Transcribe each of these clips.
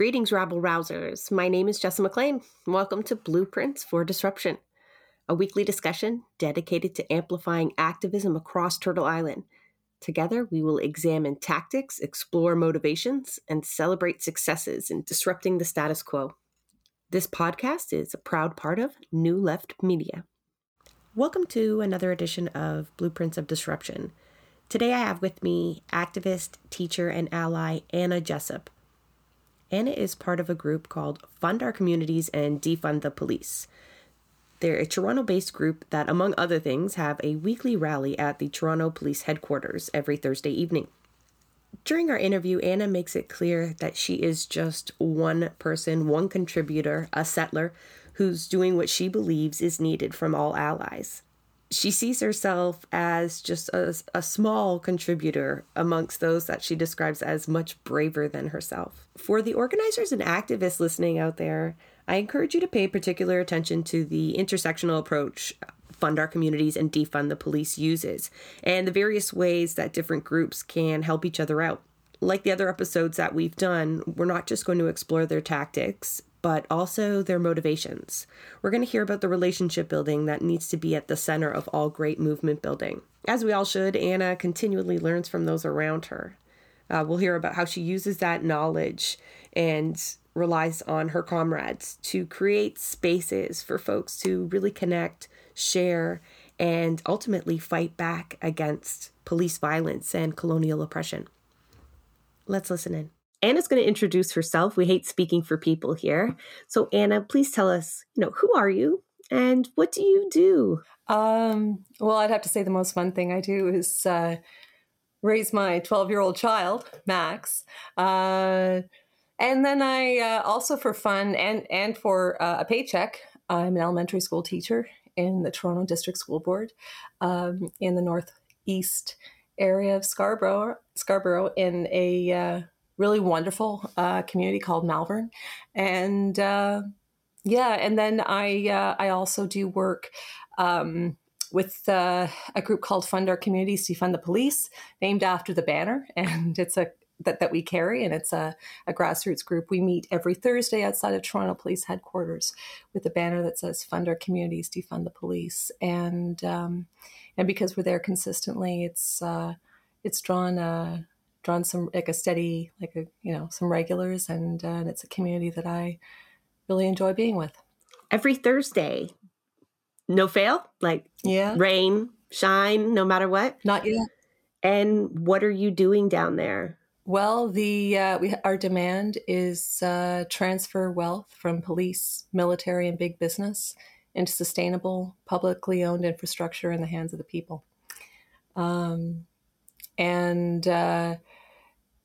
Greetings, rabble rousers. My name is Jessa McLean. Welcome to Blueprints for Disruption, a weekly discussion dedicated to amplifying activism across Turtle Island. Together, we will examine tactics, explore motivations, and celebrate successes in disrupting the status quo. This podcast is a proud part of New Left Media. Welcome to another edition of Blueprints of Disruption. Today, I have with me activist, teacher, and ally Anna Jessup. Anna is part of a group called Fund Our Communities and Defund the Police. They're a Toronto based group that, among other things, have a weekly rally at the Toronto Police Headquarters every Thursday evening. During our interview, Anna makes it clear that she is just one person, one contributor, a settler, who's doing what she believes is needed from all allies she sees herself as just a, a, small contributor amongst those that she describes as much braver than herself. For the organizers and activists listening out there, I encourage you to pay particular attention to the intersectional approach Fund Our Communities and Defund the Police uses, and the various ways that different groups can help each other out. Like the other episodes that we've done, we're not just going to explore their tactics, but also their motivations. We're going to hear about the relationship building that needs to be at the center of all great movement building. As we all should, Anna continually learns from those around her. Uh, we'll hear about how she uses that knowledge and relies on her comrades to create spaces for folks to really connect, share, and ultimately fight back against police violence and colonial oppression. Let's listen in. Anna's going to introduce herself. We hate speaking for people here. So, Anna, please tell us, you know, who are you and what do you do? Um, well, I'd have to say the most fun thing I do is uh, raise my 12 year old child, Max. Uh, and then I uh, also, for fun and, and for uh, a paycheck, I'm an elementary school teacher in the Toronto District School Board um, in the northeast area of Scarborough, Scarborough in a uh, really wonderful uh, community called Malvern, and uh, yeah, and then I uh, I also do work. Um, with uh, a group called Fund Our Communities Defund the Police, named after the banner, and it's a that, that we carry, and it's a, a grassroots group. We meet every Thursday outside of Toronto Police Headquarters with a banner that says "Fund Our Communities, Defund the Police," and um, and because we're there consistently, it's uh, it's drawn a drawn some like a steady like a you know some regulars and, uh, and it's a community that i really enjoy being with. Every thursday no fail like yeah. rain shine no matter what. Not yet. And what are you doing down there? Well the uh, we our demand is uh, transfer wealth from police military and big business into sustainable publicly owned infrastructure in the hands of the people. Um, and uh,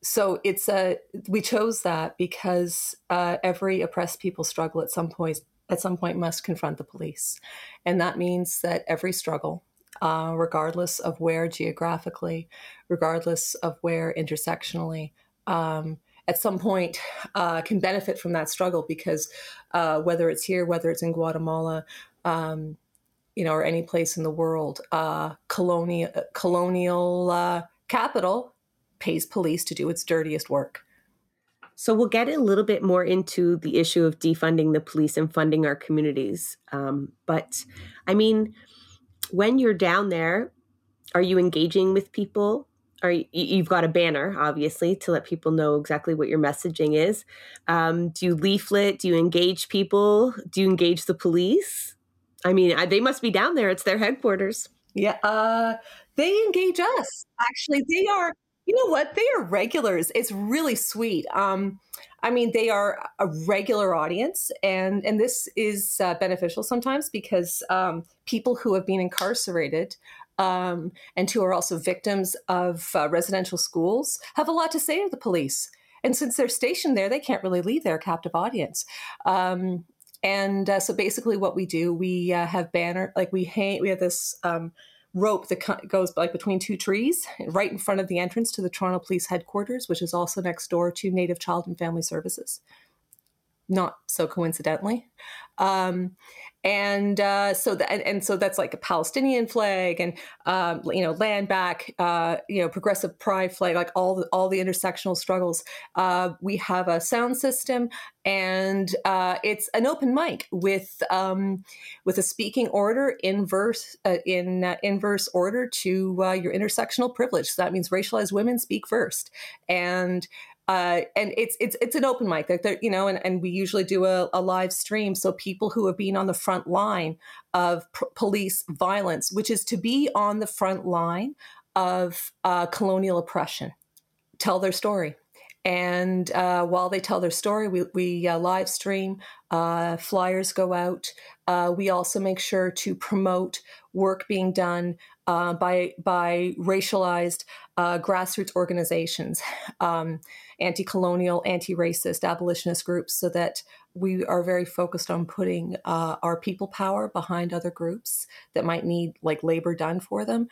so it's a we chose that because uh, every oppressed people struggle at some point at some point must confront the police. And that means that every struggle uh, regardless of where geographically regardless of where intersectionally um, at some point uh, can benefit from that struggle because uh, whether it's here whether it's in guatemala um, you know or any place in the world uh, colonial colonial uh, capital pays police to do its dirtiest work. So we'll get a little bit more into the issue of defunding the police and funding our communities. Um, but I mean, when you're down there, are you engaging with people? Are you, you've got a banner, obviously, to let people know exactly what your messaging is. Um, do you leaflet? Do you engage people? Do you engage the police? I mean, they must be down there. It's their headquarters. Yeah, uh, they engage us. Actually, they are you know what? They are regulars. It's really sweet. Um, I mean, they are a regular audience, and and this is uh, beneficial sometimes because um, people who have been incarcerated um, and who are also victims of uh, residential schools have a lot to say to the police. And since they're stationed there, they can't really leave their captive audience. Um, and uh, so basically, what we do, we uh, have banner like we hang. We have this um, rope that goes like between two trees right in front of the entrance to the Toronto Police headquarters, which is also next door to Native Child and Family Services. not so coincidentally. Um, and uh, so that and, and, so that's like a Palestinian flag and um, you know land back uh, you know progressive pride flag like all the, all the intersectional struggles. Uh, we have a sound system and uh, it's an open mic with um, with a speaking order in verse uh, in uh, inverse order to your intersectional privilege. So that means racialized women speak first and uh, and it's it's it's an open mic that you know and, and we usually do a, a, live stream. So people who have been on the front line of police violence which is to be on the front line of uh, colonial oppression tell their story. And uh, while they tell their story we, we uh, live stream uh, flyers go out. Uh, we also make sure to promote work being done by by racialized grassroots organizations um, anti colonial, anti racist abolitionist groups so that we are very focused on putting uh, our people power behind other groups that might need like labor done for them.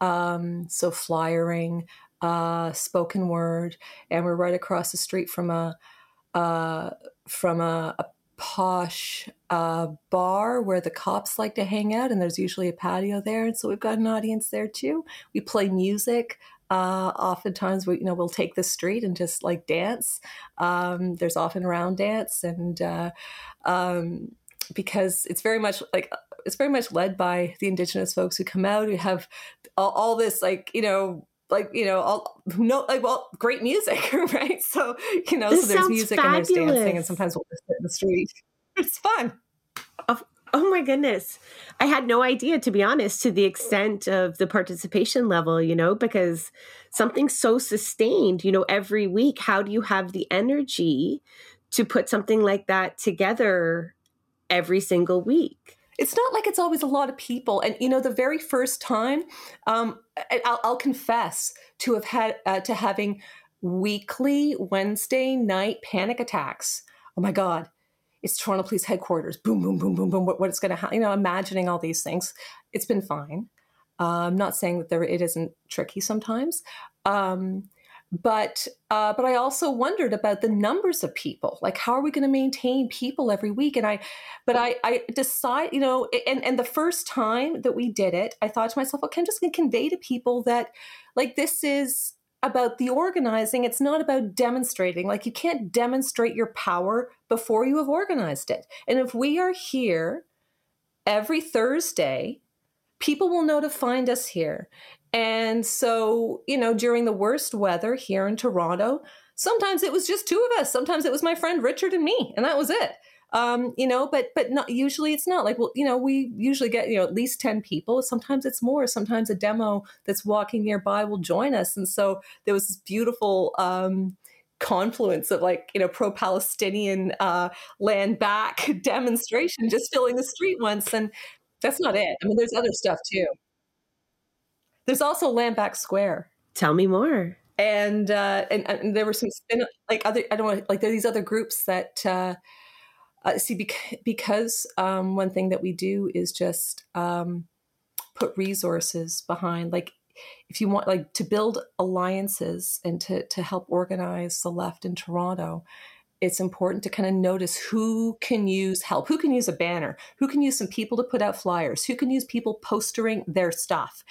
Um, so, flyering, uh, spoken word, and we're right across the street from a uh, from a, a posh uh, bar where the cops like to hang out, and there's usually a patio there, and so we've got an audience there too. We play music uh, oftentimes we you know we'll take the street and just like dance um, there's often round dance and uh, um, because it's very much like it's very much led by the indigenous folks who come out who have all, all this like you know like you know all no like well great music right so you know this so there's music fabulous. and there's dancing and sometimes we'll just sit in the street it's fun of Oh my goodness. I had no idea, to be honest, to the extent of the participation level, you know, because something so sustained, you know, every week, how do you have the energy to put something like that together every single week? It's not like it's always a lot of people. And, you know, the very first time, um, I'll, I'll confess to have had, uh, to having weekly Wednesday night panic attacks. Oh my God it's Toronto Police Headquarters. Boom, boom, boom, boom, boom. What, what it's going to happen? You know, imagining all these things. It's been fine. Uh, I'm not saying that there it isn't tricky sometimes, um, but uh, but I also wondered about the numbers of people. Like, how are we going to maintain people every week? And I, but I I decide, you know, and and the first time that we did it, I thought to myself, okay, I'm just going to convey to people that like this is about the organizing. It's not about demonstrating. Like you can't demonstrate your power before you have organized it. And if we are here every Thursday, people will know to find us here. And so, you know, during the worst weather here in Toronto, sometimes it was just two of us. Sometimes it was my friend Richard and me, and that was it um, you know, but but not usually it's not like well, you know, we usually get you know at least ten people. Sometimes it's more. Sometimes a demo that's walking nearby will join us, and so there was this beautiful. Um, confluence of like you know pro-palestinian uh, land back demonstration just filling the street once and that's not it i mean there's other stuff too there's also land back square tell me more and uh and, and there were some like other i don't know like there are these other groups that uh uh, see, bec- because um, one thing that we do is just um, put resources behind, like if you want, like to build alliances and to to help organize the left in Toronto. It's important to kind of notice who can use help, who can use a banner, who can use some people to put out flyers, who can use people postering their stuff,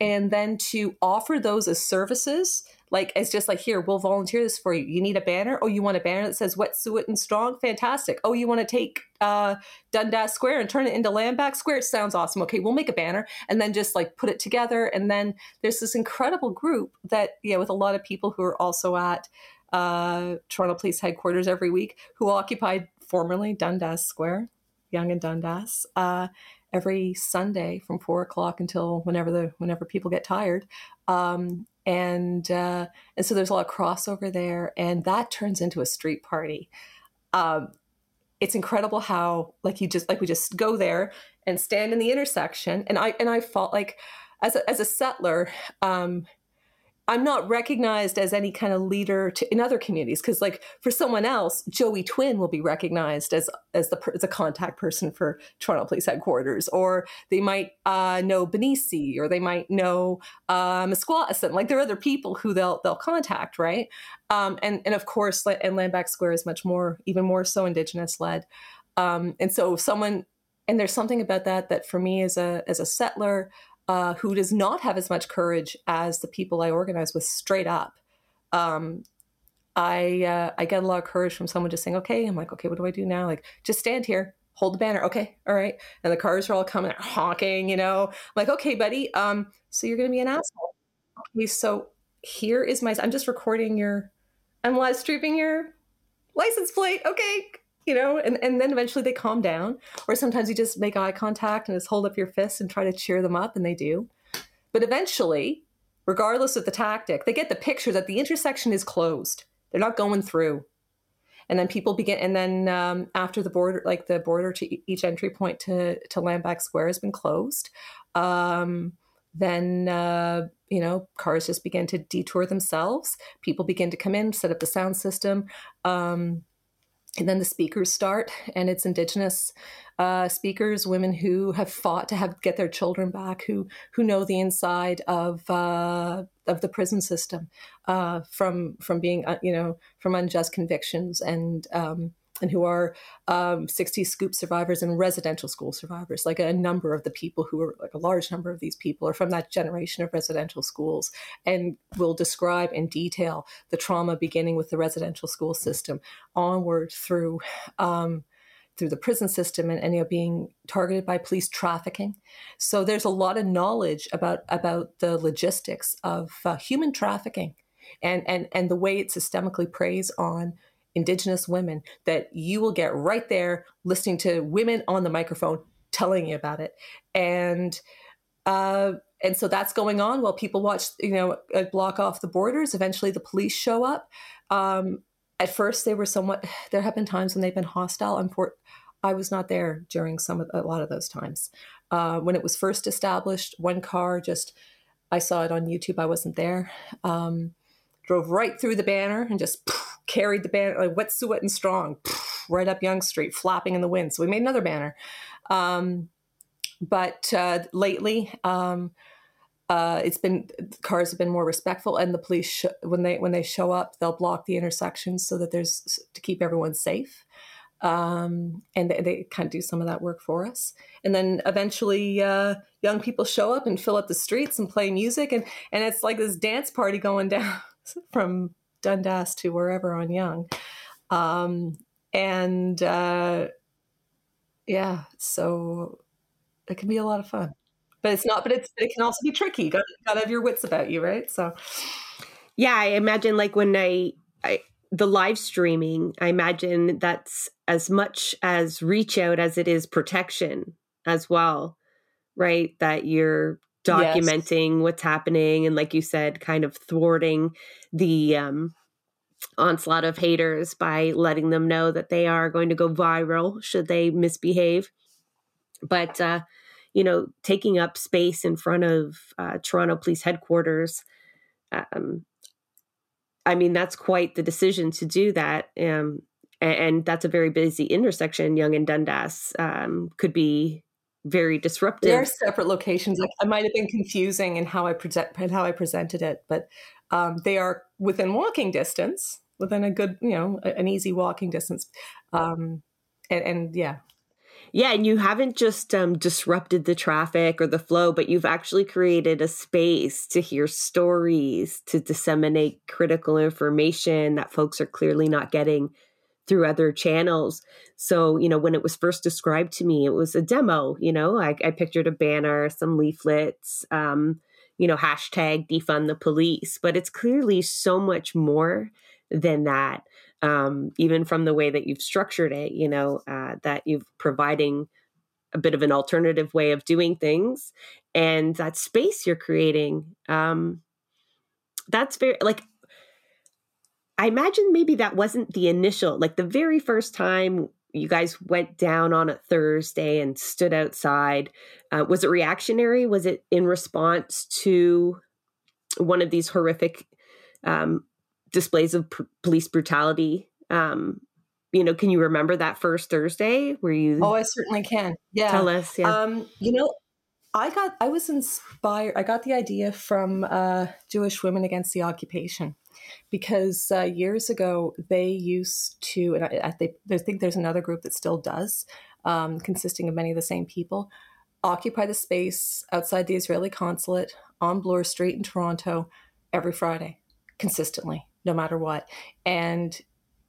and then to offer those as services like it's just like here we'll volunteer this for you. You need a banner? Oh you want a banner that says wet'suwet'en strong fantastic. Oh you want to take uh, dundas square and turn it into landback square? It sounds awesome. Okay we'll make a banner and then just like put it together. And then there's this incredible group that yeah with a lot of people who are also at uh, toronto police headquarters every week who occupied formerly dundas square Yonge and dundas uh, every Sunday from four o'clock until whenever the whenever people get tired. Um, and uh, and so there's a lot of crossover there, and that turns into a street party. Um, it's incredible how like you just like we just go there and stand in the intersection, and I and I felt like as a, as a settler. Um, I'm not recognized as any kind of leader to, in other communities because, like, for someone else, Joey Twin will be recognized as as the as a contact person for Toronto Police Headquarters, or they might uh, know Benici, or they might know Squattison. Like, there are other people who they'll they'll contact, right? Um, and and of course, and Landback Square is much more, even more so, Indigenous led. Um, and so, someone and there's something about that that for me as a as a settler uh, who does not have as much courage as the people I organize with straight up. Um, I uh, I get a lot of courage from someone just saying, "Okay," I'm like, "Okay, what do I do now?" Like, just stand here, hold the banner. Okay, all right. And the cars are all coming, honking. You know, I'm like, "Okay, buddy. Um, so you're gonna be an asshole." Okay, so here is my. I'm just recording your. I'm live streaming your license plate. Okay, you know, and, and then eventually they calm down. Or sometimes you just make eye contact and just hold up your fist and try to cheer them up, and they do. But eventually, regardless of the tactic, they get the picture that the intersection is closed. They're not going through. And then people begin, and then um, after the border, like the border to each entry point to, to Landback Square has been closed, um, then uh, you know cars just begin to detour themselves. People begin to come in, set up the sound system. Um, and then the speakers start and it's indigenous uh, speakers women who have fought to have get their children back who who know the inside of uh, of the prison system uh, from from being uh, you know from unjust convictions and um, and who are um, 60 scoop survivors and residential school survivors. Like a number of the people who are, like a large number of these people are from that generation of residential schools and will describe in detail the trauma beginning with the residential school system onward through. Um, through the prison system and, and you know being targeted by police trafficking so there's a lot of knowledge about about the logistics of uh, human trafficking and and and the way it systemically preys on Indigenous women that you will get right there listening to women on the microphone telling you about it. And uh, and so that's going on while people watch, you know, block off the borders. Eventually, the police show up. Um, at first, they were somewhat. There have been times when they've been hostile. I'm for, I was not there during some of a lot of those times. Uh, when it was first established, one car just. I saw it on YouTube. I wasn't there. Um, drove right through the banner and just poof, carried the banner like Wet'suwet'en and strong poof, right up Yonge Street, flapping in the wind. So we made another banner. Um, but uh, lately, um, uh, it's been cars have been more respectful, and the police sh- when they when they show up, they'll block the intersections so that there's to keep everyone safe. Um, and they, they, kind of do some of that work for us. And then eventually, uh, young people show up and fill up the streets and play music, and and it's like this dance party going down from Dundas to wherever on Yonge. Um, and uh, yeah, so it can be a lot of fun. But it's not, but it's it can also be tricky. You got, to have your wits about you, right? So yeah, I imagine like when I, I the live streaming, I imagine that's as much as reach out as it is protection as well, right? That you're documenting yes. what's happening and like you said kind of thwarting the um, onslaught of haters by letting them know that they are going to go viral should they misbehave but uh, you know taking up space in front of uh, toronto police headquarters um, i mean that's quite the decision to do that um, and, and, that's a very busy intersection yonge and dundas um, could be very disruptive. They are separate locations. Like I might have been confusing in how I present how I presented it, but um, they are within walking distance, within a good, you know, an easy walking distance. Um, and, and yeah, yeah, and you haven't just um, disrupted the traffic or the flow, but you've actually created a space to hear stories, to disseminate critical information that folks are clearly not getting through other channels. So, you know, when it was first described to me, it was a demo, you know, I, I pictured a banner, some leaflets, um, you know, hashtag defund the police, but it's clearly so much more than that. Um, even from the way that you've structured it, you know, uh, that you've providing a bit of an alternative way of doing things and that space you're creating. Um, that's very like I imagine maybe that wasn't the initial, like the very first time you guys went down on a Thursday and stood outside. Uh, was it reactionary? Was it in response to one of these horrific um, displays of pr- police brutality. Um, you know, can you remember that first Thursday where you? Oh, I certainly can. Yeah, tell us. Yeah. Um, you know, I got I was inspired. I got the idea from uh, Jewish Women Against the Occupation because uh, years ago they used to, and I, I, think, I think there's another group that still does, um, consisting of many of the same people, occupy the space outside the Israeli consulate on Bloor Street in Toronto every Friday, consistently, no matter what. And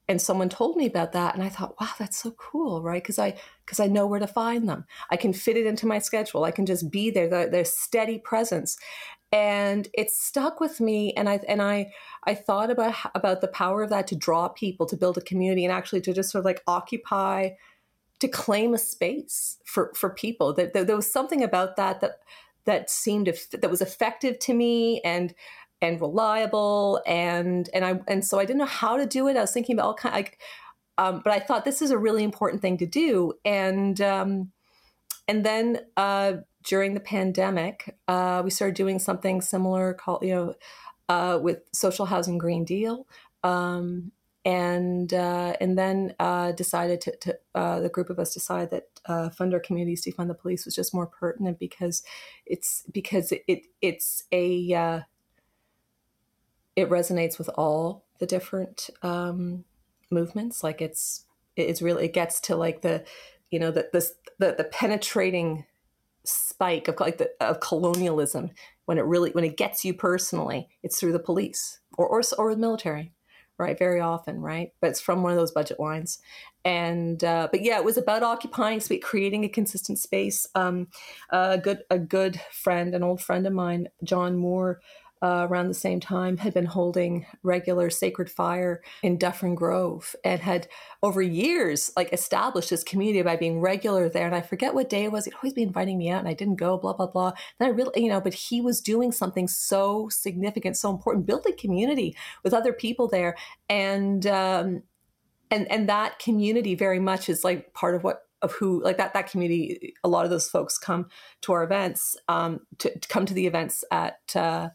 and someone told me about that and i thought wow that's so cool right? Because i because i know where to find them. I can fit it into my schedule. I can just be there. Their steady presence and it stuck with me and i and i i thought about about the power of that to draw people to build a community and actually to just sort of like occupy to claim a space for for people that, that there was something about that that that seemed that was effective to me and and reliable and and I and so I didn't know how to do it. I was thinking about all kind like um, but I thought this is a really important thing to do and um, and then uh, during the pandemic uh, we started doing something similar called you know uh, with social housing green deal. Um, and uh, and then uh, decided to, to uh, the group of us decided that uh, fund our communities to fund the police was just more pertinent because it's because it, it it's a it resonates with all the different um, movements. Like it's it's really it gets to like the you know the the the, the penetrating spike of like the of colonialism when it really when it gets you personally it's through the police or or, or the military right? Very often, right? But it's from one of those budget lines. And uh, but yeah, it was about occupying space, creating a consistent space. Um, a good a good friend, an old friend of mine, John Moore, uh, around the same time had been holding regular sacred fire in Dufferin Grove and had over years like established this community by being regular there. And I forget what day it was. He'd always be inviting me out and I didn't go, blah, blah, blah. Then I really, you know, but he was doing something so significant, so important, building community with other people there. And, um, and, and that community very much is like part of what of who like that that community a lot of those folks come to our events um, to, to come to the events at uh,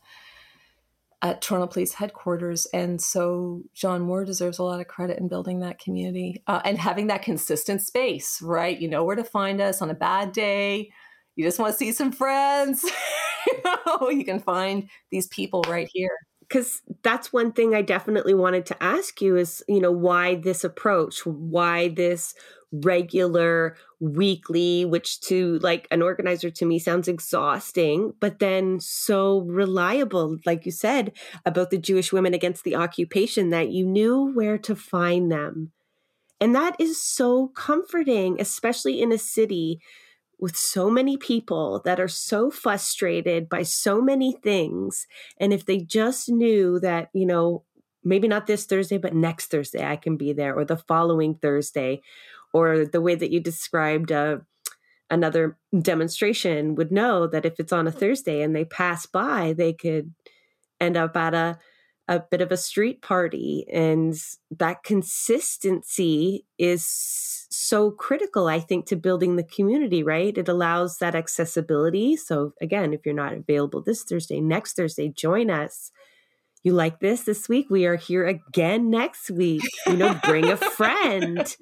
at Toronto Police headquarters. And so John Moore deserves a lot of credit in building that community uh, and having that consistent space, right? You know where to find us on a bad day. You just want to see some friends. you know, you can find these people right here. Because that's one thing I definitely wanted to ask you is, you know, why this approach? Why this regular weekly which to like an organizer to me sounds exhausting but then so reliable like you said about the Jewish women against the occupation that you knew where to find them. And that is so comforting especially in a city with so many people that are so frustrated by so many things and if they just knew that you know maybe not this Thursday but next Thursday I can be there or the following Thursday or the way that you described uh, another demonstration would know that if it's on a Thursday and they pass by, they could end up at a a bit of a street party. And that consistency is so critical i think to building the community right? It allows that accessibility. So again if you're not available this thursday next thursday join us. You like this this week? We are here again next week. You know bring a friend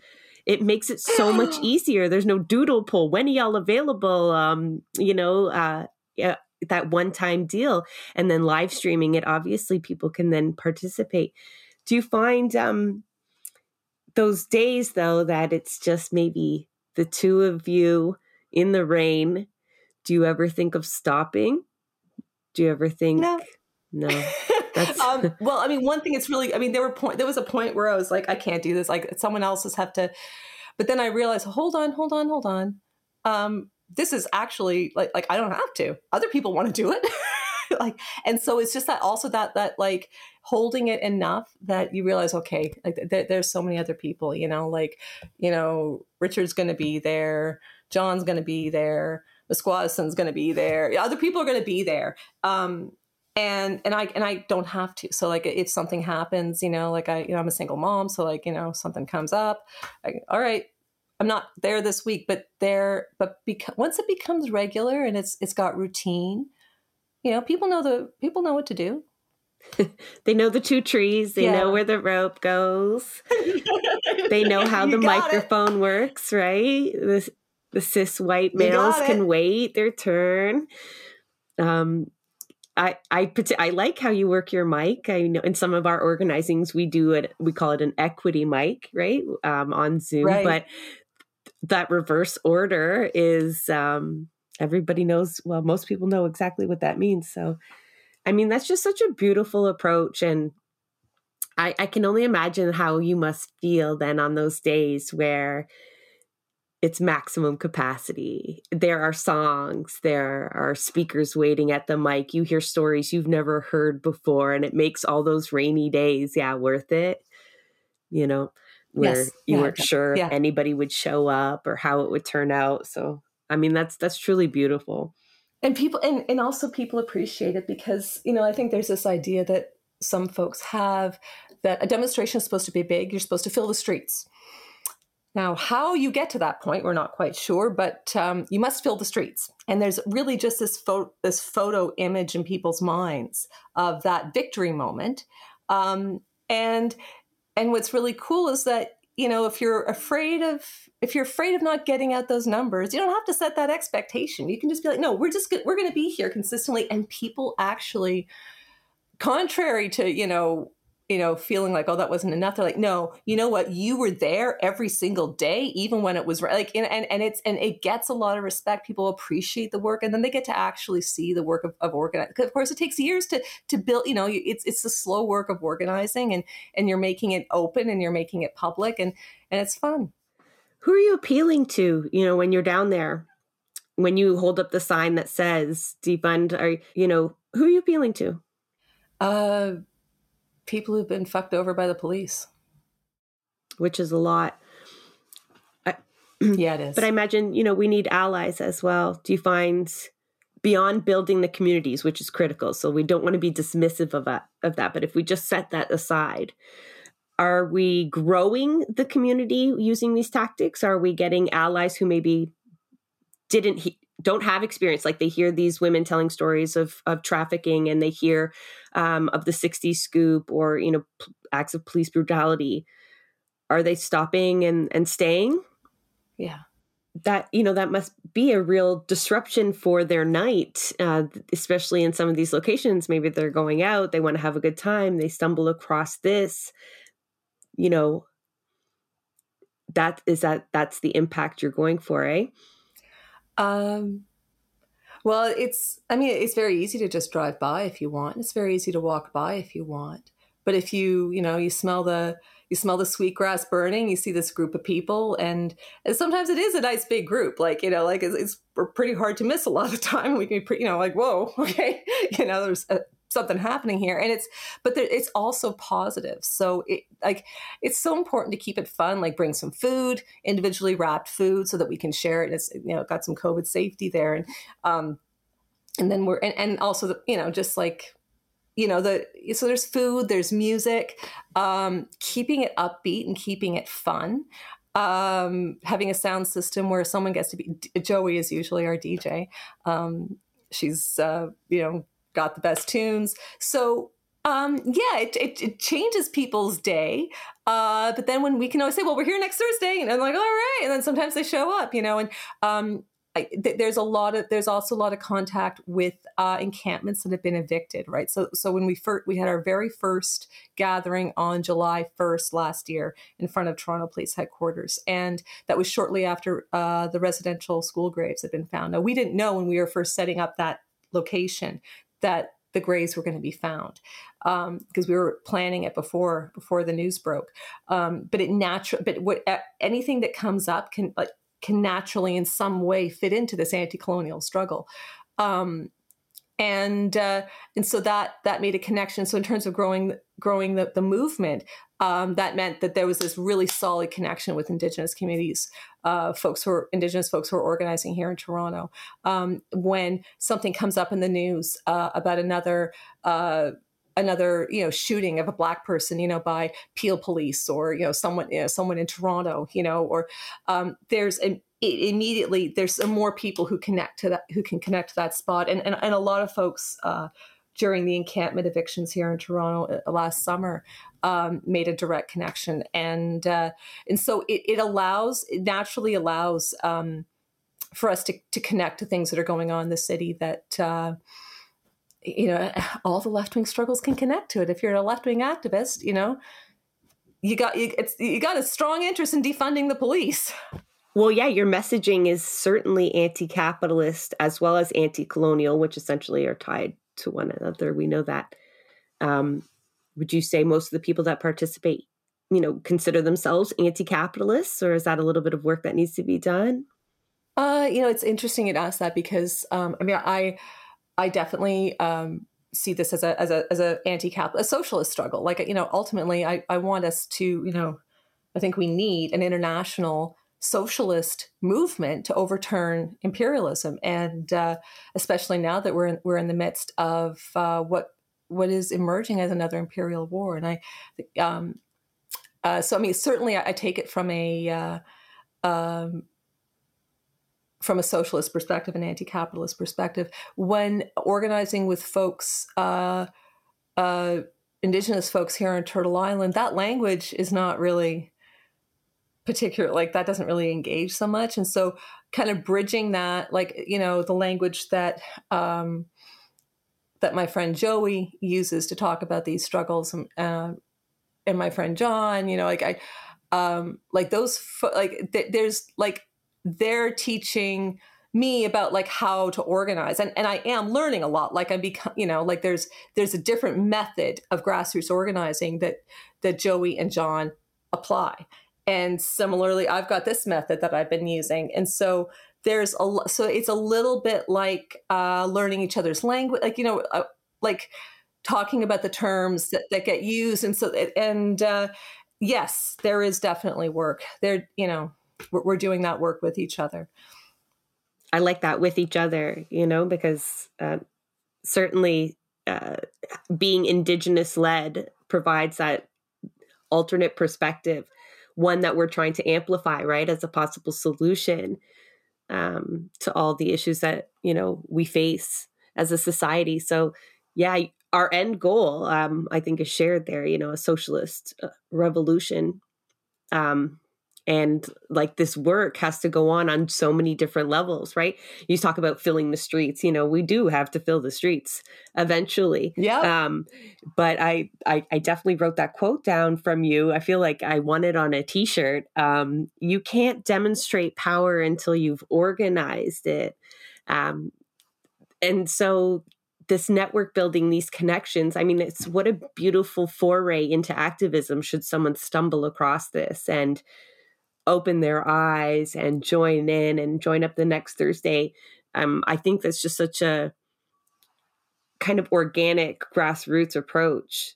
it makes it so much easier. There's no doodle pull. When are y'all available? Um, you know, uh, yeah, that one time deal, and then live streaming it. Obviously, people can then participate. Do you find um, those days though that it's just maybe the two of you in the rain? Do you ever think of stopping? Do you ever think? No. No. um, well, I mean, one thing it's really, I mean, there were point, there was a point where I was like, I can't do this. Like someone else has have to, but then I realized, hold on, hold on, hold on. Um, this is actually like, like I don't have to. Other people want to do it. like, and so it's just that also that that like holding it enough that you realize, okay, like th- there's so many other people. You know, like you know, Richard's going to be there, John's going to be there. Mesquadison's going to be there. Other people are going to be there. Um, and and I and I don't have to. So like if something happens, you know, like I you know I'm a single mom, so like you know something comes up, I, all right, I'm not there this week, but there, but beca- once it becomes regular and it's it's got routine, you know, people know the people know what to do. they know the two trees. They yeah. know where the rope goes. they know how the microphone it. works, right? The, the cis white males can wait their turn. Um, I, I I like how you work your mic. I know in some of our organizings we do it. We call it an equity mic, right? Um, on Zoom, right. but that reverse order is um, everybody knows. Well, most people know exactly what that means. So I mean, that's just such a beautiful approach. And I, I can only imagine how you must feel then on those days where it's maximum capacity. There are songs, there are speakers waiting at the mic. You hear stories you've never heard before, and it makes all those rainy days, yeah, worth it. You know, where yes. you yeah, weren't sure yeah. anybody would show up or how it would turn out. So, I mean, that's that's truly beautiful and people and, and also people appreciate it because you know i think there's this idea that some folks have that a demonstration is supposed to be big you're supposed to fill the streets now how you get to that point we're not quite sure but um, you must fill the streets. And there's really just this, photo this photo image in people's minds of that victory moment. Um, and and what's really cool is that you know if you're afraid of if you're afraid of not getting out those numbers you don't have to set that expectation. You can just be like no we're just we're going to be here consistently. And people actually contrary to you know you know, feeling like, oh, that wasn't enough. They're like, no, you know what? You were there every single day, even when it was like, and, and, and it's, and it gets a lot of respect. People appreciate the work and then they get to actually see the work of, of organizing. Of course, it takes years to, to build, you know, it's, it's the slow work of organizing and, and you're making it open and you're making it public and, and it's fun. Who are you appealing to, you know, when you're down there? When you hold up the sign that says defund, are, you know, who are you appealing to? Uh, people who've been fucked over by the police, which is a lot. yeah, it is. But I imagine, you know, we need allies as well. Do you find beyond building the communities, which is critical, so we don't want to be dismissive of that, of that, but if we just set that aside, are we growing the community using these tactics? Are we getting allies who maybe didn't he- don't have experience. Like they hear these women telling stories of of trafficking and they hear um, of the 60s scoop or you know p- acts of police brutality. Are they stopping and and staying? Yeah. That you know that must be a real disruption for their night uh, especially in some of these locations. Maybe they're going out they want to have a good time they stumble across this. You know that is that that's the impact you're going for eh um well, it's, I mean, it's very easy to just drive by if you want. It's very easy to walk by if you want. But if you, you know, you smell the, you smell the sweetgrass burning, you see this group of people, and, and sometimes it is a nice big group. Like, you know, like it's, it's pretty hard to miss a lot of time. We can, be, pretty, you know, like, whoa, okay, you know, there's a, something happening here. And it's but there, it's also positive. So it like it's so important to keep it fun like bring some food individually wrapped food so that we can share it. And it's you know got some covid safety there. And um and then we're and, and also the, you know just like you know the so there's food there's music um keeping it upbeat and keeping it fun um having a sound system where someone gets to be joey is usually our dj um she's uh you know got the best tunes. So um, yeah, it, it, it, changes people's day. Uh, but then when we can always say, well, we're here next Thursday, and I'm like, all right. And then sometimes they show up, you know, and um, I, th- there's a lot of there's also a lot of contact with uh, encampments that have been evicted, right? So so when we first we had our very first gathering on July 1st last year in front of Toronto Police Headquarters, and that was shortly after uh, the residential school graves had been found. Now we didn't know when we were first setting up that location that the graves were going to be found because um, we were planning it before before the news broke. Um, but it natural, but what anything that comes up can like can naturally in some way fit into this anti-colonial struggle. Um, and uh, and so that that made a connection. So in terms of growing growing the, the movement, um, that meant that there was this really solid connection with Indigenous communities, uh, folks who are Indigenous folks who are organizing here in Toronto. Um, when something comes up in the news uh, about another uh, another you know shooting of a black person you know by Peel police or you know someone you know someone in Toronto you know or um, there's an immediately there's more people who connect to that who can connect to that spot and and, and a lot of folks uh, during the encampment evictions here in Toronto uh, last summer um, made a direct connection, and uh, and so it, it, allows it naturally allows um, for us to to connect to things that are going on in the city that. Uh, you know, all the left wing struggles can connect to it. If you're a left wing activist, you know, you got you, you got a strong interest in defunding the police. Well, yeah, your messaging is certainly anti-capitalist as well as anti-colonial, which essentially are tied to one another. We know that. Um, would you say most of the people that participate, you know, consider themselves anti-capitalists, or is that a little bit of work that needs to be done? Uh, you know, it's interesting you'd ask that because um, I mean, I I definitely um, see this as a as a as a anti-capitalist, a socialist struggle. Like you know, ultimately, I I want us to you know, I think we need an international socialist movement to overturn imperialism, and uh, especially now that we're in, we're in the midst of uh, what what is emerging as another imperial war. And I, um, uh, so I mean, certainly I, I take it from a uh, um, from a socialist perspective, an anti-capitalist perspective, when organizing with folks. Uh, uh, indigenous folks here on Turtle Island, that language is not really particular like that doesn't really engage so much and so kind of bridging that like you know the language that um that my friend joey uses to talk about these struggles and, uh, and my friend john you know like i um like those like th- there's like they're teaching me about like how to organize and, and i am learning a lot like i'm become you know like there's there's a different method of grassroots organizing that that joey and john apply and similarly, I've got this method that I've been using. And so there's a so it's a little bit like uh, learning each other's language, like you know, uh, like talking about the terms that, that get used. And so and uh, yes, there is definitely work. There, you know, we're, we're doing that work with each other. I like that with each other, you know, because uh, certainly uh, being indigenous led provides that alternate perspective one that we're trying to amplify, right, as a possible solution um, to all the issues that you know we face as a society. So, yeah, our end goal, um, I think, is shared there. You know, a socialist uh, revolution. Um, and like this work has to go on on so many different levels right? You talk about filling the streets you know we do have to fill the streets eventually. Yeah um but I, I i definitely wrote that quote down from you. I feel like i want it on a t-shirt. Um you can't demonstrate power until you've organized it. Um and so this network building these connections i mean it's what a beautiful foray into activism should someone stumble across this. And open their eyes and join in and join up the next Thursday. Um, I think that's just such a kind of organic grassroots approach.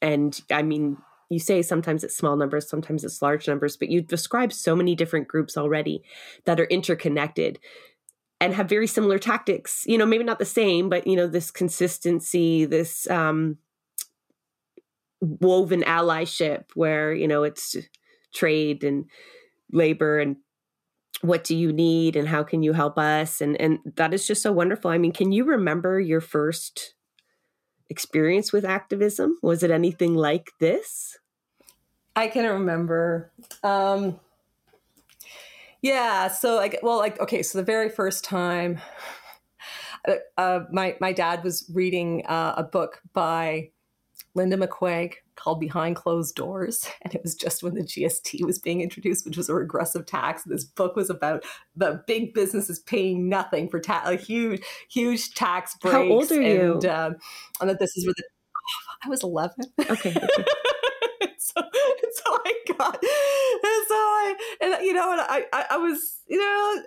And I mean, you say sometimes it's small numbers, sometimes it's large numbers, but you describe so many different groups already that are interconnected and have very similar tactics. You know, maybe not the same, but you know, this consistency, this um, woven allyship where you know it's trade and labor and what do you need and how can you help us? And and that is just so wonderful. I mean can you remember your first experience with activism? Was it anything like this? I can remember. Um yeah so like well like okay so the very first time uh, my my dad was reading uh, a book by linda mcquaig called Behind Closed Doors. And it was just when the GST was being introduced, which was a regressive tax. This book was about the big businesses paying nothing for ta- a huge, huge tax breaks. How old are you? And, um, and that this is where the, I was 11. Okay. okay. so, so I got, and so I, and you know, and I, I, I was, you know,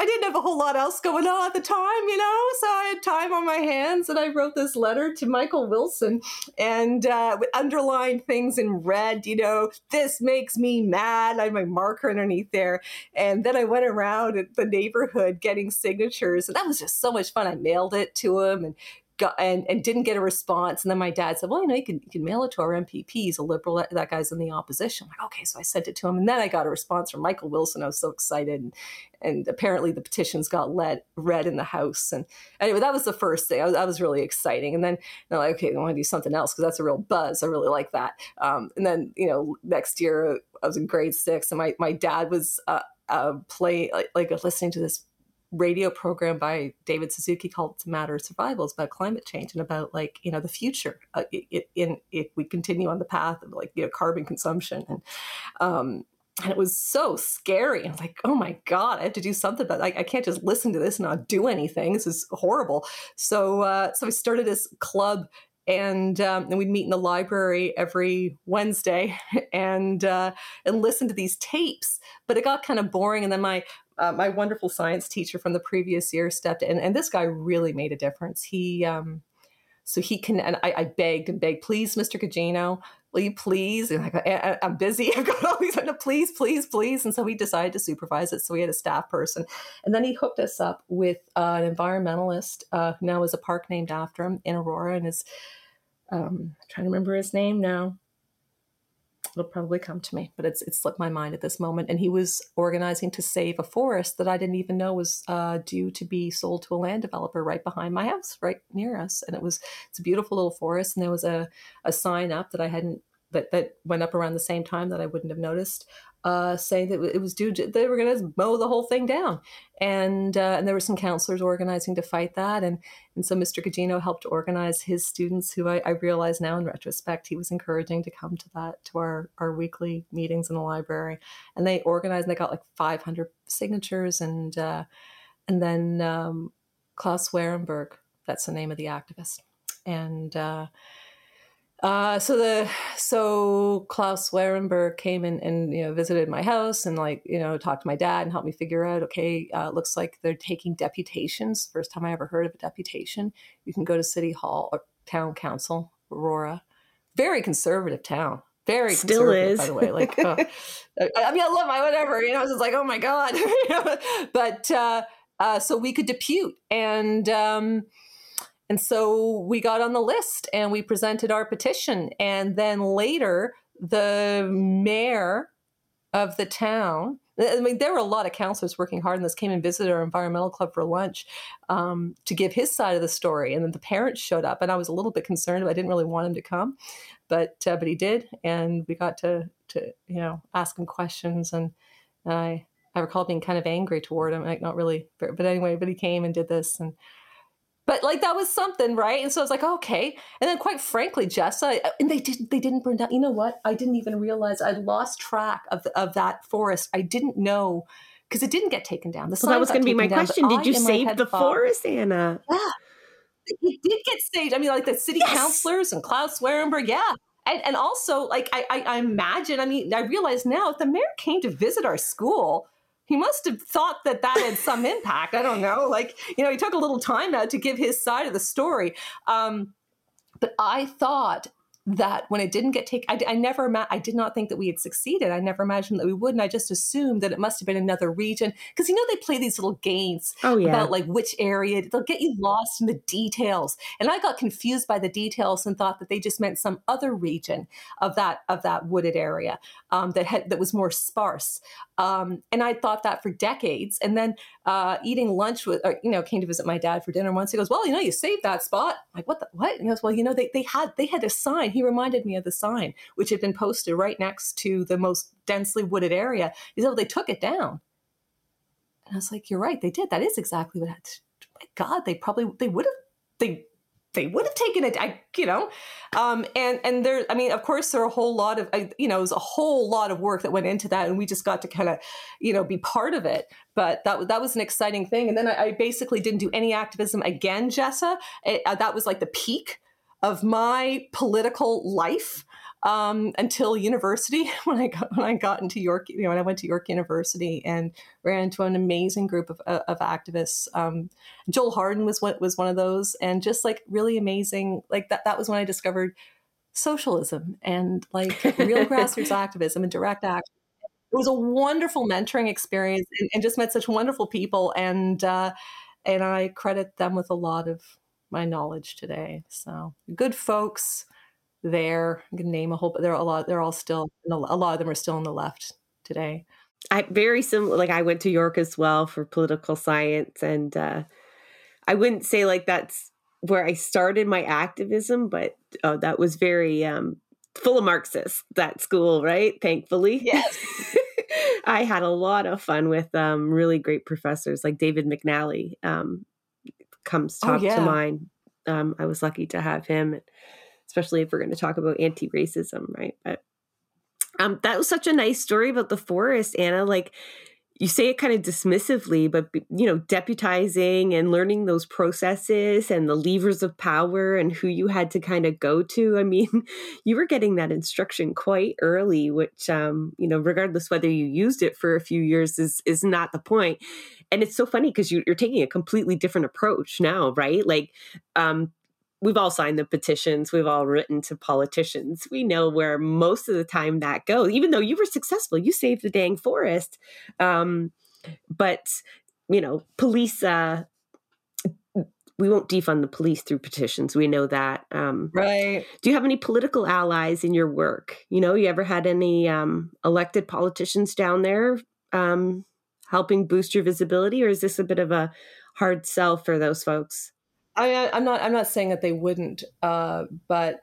I didn't have a whole lot else going on at the time, you know, so I had time on my hands and I wrote this letter to Michael Wilson and uh, underlined things in red, you know, this makes me mad. I had my marker underneath there. And then I went around the neighborhood getting signatures and that was just so much fun. I mailed it to him and got and, and didn't get a response. And then my dad said, "Well, you know, you can you can mail it to our MPP. He's a liberal. That, that guy's in the opposition." I'm like, okay, so I sent it to him, and then I got a response from Michael Wilson. I was so excited, and, and apparently the petitions got led, read in the House. And anyway, that was the first thing. I was, that was really exciting. And then know, like, okay, I want to do something else because that's a real buzz. I really like that. Um, and then you know, next year I was in grade six, and my my dad was. Uh, uh, play like, like listening to this radio program by David Suzuki called "It's a Matter of Survival." It's about climate change and about like you know the future uh, in if we continue on the path of like you know carbon consumption and um, and it was so scary. I was like, oh my god, I have to do something. But like, I can't just listen to this and not do anything. This is horrible. So uh, so I started this club and um, and we'd meet in the library every Wednesday and uh, and listen to these tapes. But it got kind of boring, and then my uh, my wonderful science teacher from the previous year stepped in, and this guy really made a difference. He, um, so he can, and I, I begged and begged, please, Mr. Gugino, will you please? And I am busy. I've got all these, please, please, please. And so we decided to supervise it. So we had a staff person, and then he hooked us up with uh, an environmentalist uh, who now is a park named after him in Aurora, and is um, I'm trying to remember his name now it'll probably come to me, but it's it slipped my mind at this moment. And he was organizing to save a forest that I didn't even know was uh, due to be sold to a land developer right behind my house, right near us. And it was it's a beautiful little forest, and there was a a sign up that I hadn't that that went up around the same time that I wouldn't have noticed uh, saying that it was due to, they were going to mow the whole thing down. And, uh, and there were some councilors organizing to fight that. And, and so Mr. Gugino helped organize his students, who I, I realize now in retrospect, he was encouraging to come to that, to our, our weekly meetings in the library. And they organized and they got like 500 signatures. And, uh, and then um, Klaus Wehrenberg, that's the name of the activist. And, uh, so the so Klaus Wehrenberg came and, and you know visited my house and like you know talked to my dad and helped me figure out okay uh, looks like they're taking deputations. First time I ever heard of a deputation. You can go to city hall or town council Aurora. Very conservative town. Very still is by the way. Like uh, I mean I love my whatever you know it's like oh my god. But uh, uh, so we could depute. And um, and so we got on the list and we presented our petition. And then later, the mayor of the town, I mean, there were a lot of councilors working hard on this, came and visited our environmental club for lunch um, to give his side of the story. And then the parents showed up, and I was a little bit concerned. I didn't really want him to come, but uh, but he did, and we got to to you know ask him questions, and I I recall being kind of angry toward him, like not really, but anyway, but he came and did this, and but like that was something right? And so i was like okay. And then quite frankly jess I, and they didn't they didn't burn down you know what? I didn't even realize i lost track of, of that forest. I didn't know because it didn't get taken down. The well, that was going to be my down, question. Did you save the thought, forest anna? Yeah. It did get saved. I mean like the city yes. councilors and klaus wehrenberg yeah. And, and also like I, I, I imagine i mean i realize now if the mayor came to visit our school he must have thought that that had some impact. I don't know. Like, you know, he took a little time out to give his side of the story. Um, but I thought that when it didn't get taken, I, I, never, I did not think that we had succeeded. I never imagined that we would. And I just assumed that it must have been another region. Because, you know, they play these little games oh, yeah. about like which area, they'll get you lost in the details. And I got confused by the details and thought that they just meant some other region of that, of that wooded area um, that had, that was more sparse. Um, and I thought that for decades. And then uh, eating lunch with, or, you know, came to visit my dad for dinner once. He goes, well, you know, you saved that spot. I'm like, what the, what? And he goes, well, you know, they, they had, they had a sign he reminded me of the sign, which had been posted right next to the most densely wooded area. He said, well, they took it down. And I was like, you're right, they did. That is exactly what happened. My God, they probably, they would have, they they would have taken it, I, you know, um, and and there. I mean, of course, there are a whole lot of, you know, it was a whole lot of work that went into that, and we just got to kind of, you know, be part of it. But that that was an exciting thing. And then I, I basically didn't do any activism again, Jessa. It, uh, that was like the peak of my political life um, until university when I got when I got into York, you know, when I went to York University and ran into an amazing group of, uh, of activists. Um, Joel Harden was one, was one of those, and just like really amazing. Like that that was when I discovered socialism and like real grassroots activism and direct action. It was a wonderful mentoring experience, and, and just met such wonderful people, and uh, and I credit them with a lot of my knowledge today. So good folks there. I can name a whole, but there are a lot. They're all still a lot of them are still on the left today. I very similar. Like I went to York as well for political science, and uh, I wouldn't say like that's where I started my activism, but uh, that was very um, full of Marxists. That school, right? Thankfully, yes. I had a lot of fun with um, really great professors like David McNally. Um, comes top oh, yeah. to mind. Um, I was lucky to have him, especially if we're going to talk about anti-racism, right? But um, that was such a nice story about the forest, Anna. Like you say it kind of dismissively, but you know, deputizing and learning those processes and the levers of power and who you had to kind of go to. I mean, you were getting that instruction quite early, which um, you know, regardless whether you used it for a few years is is not the point. And it's so funny because you, you're taking a completely different approach now, right? Like um, we've all signed the petitions we've all written to politicians. We know where most of the time that goes even though you were successful you saved the dang forest. Um, but you know police uh, we won't defund the police through petitions. We know that um, right. do you have any political allies in your work? You know you ever had any um, elected politicians down there um, helping boost your visibility or is this a bit of a hard sell for those folks I, I'm not. I'm not saying that they wouldn't, uh, but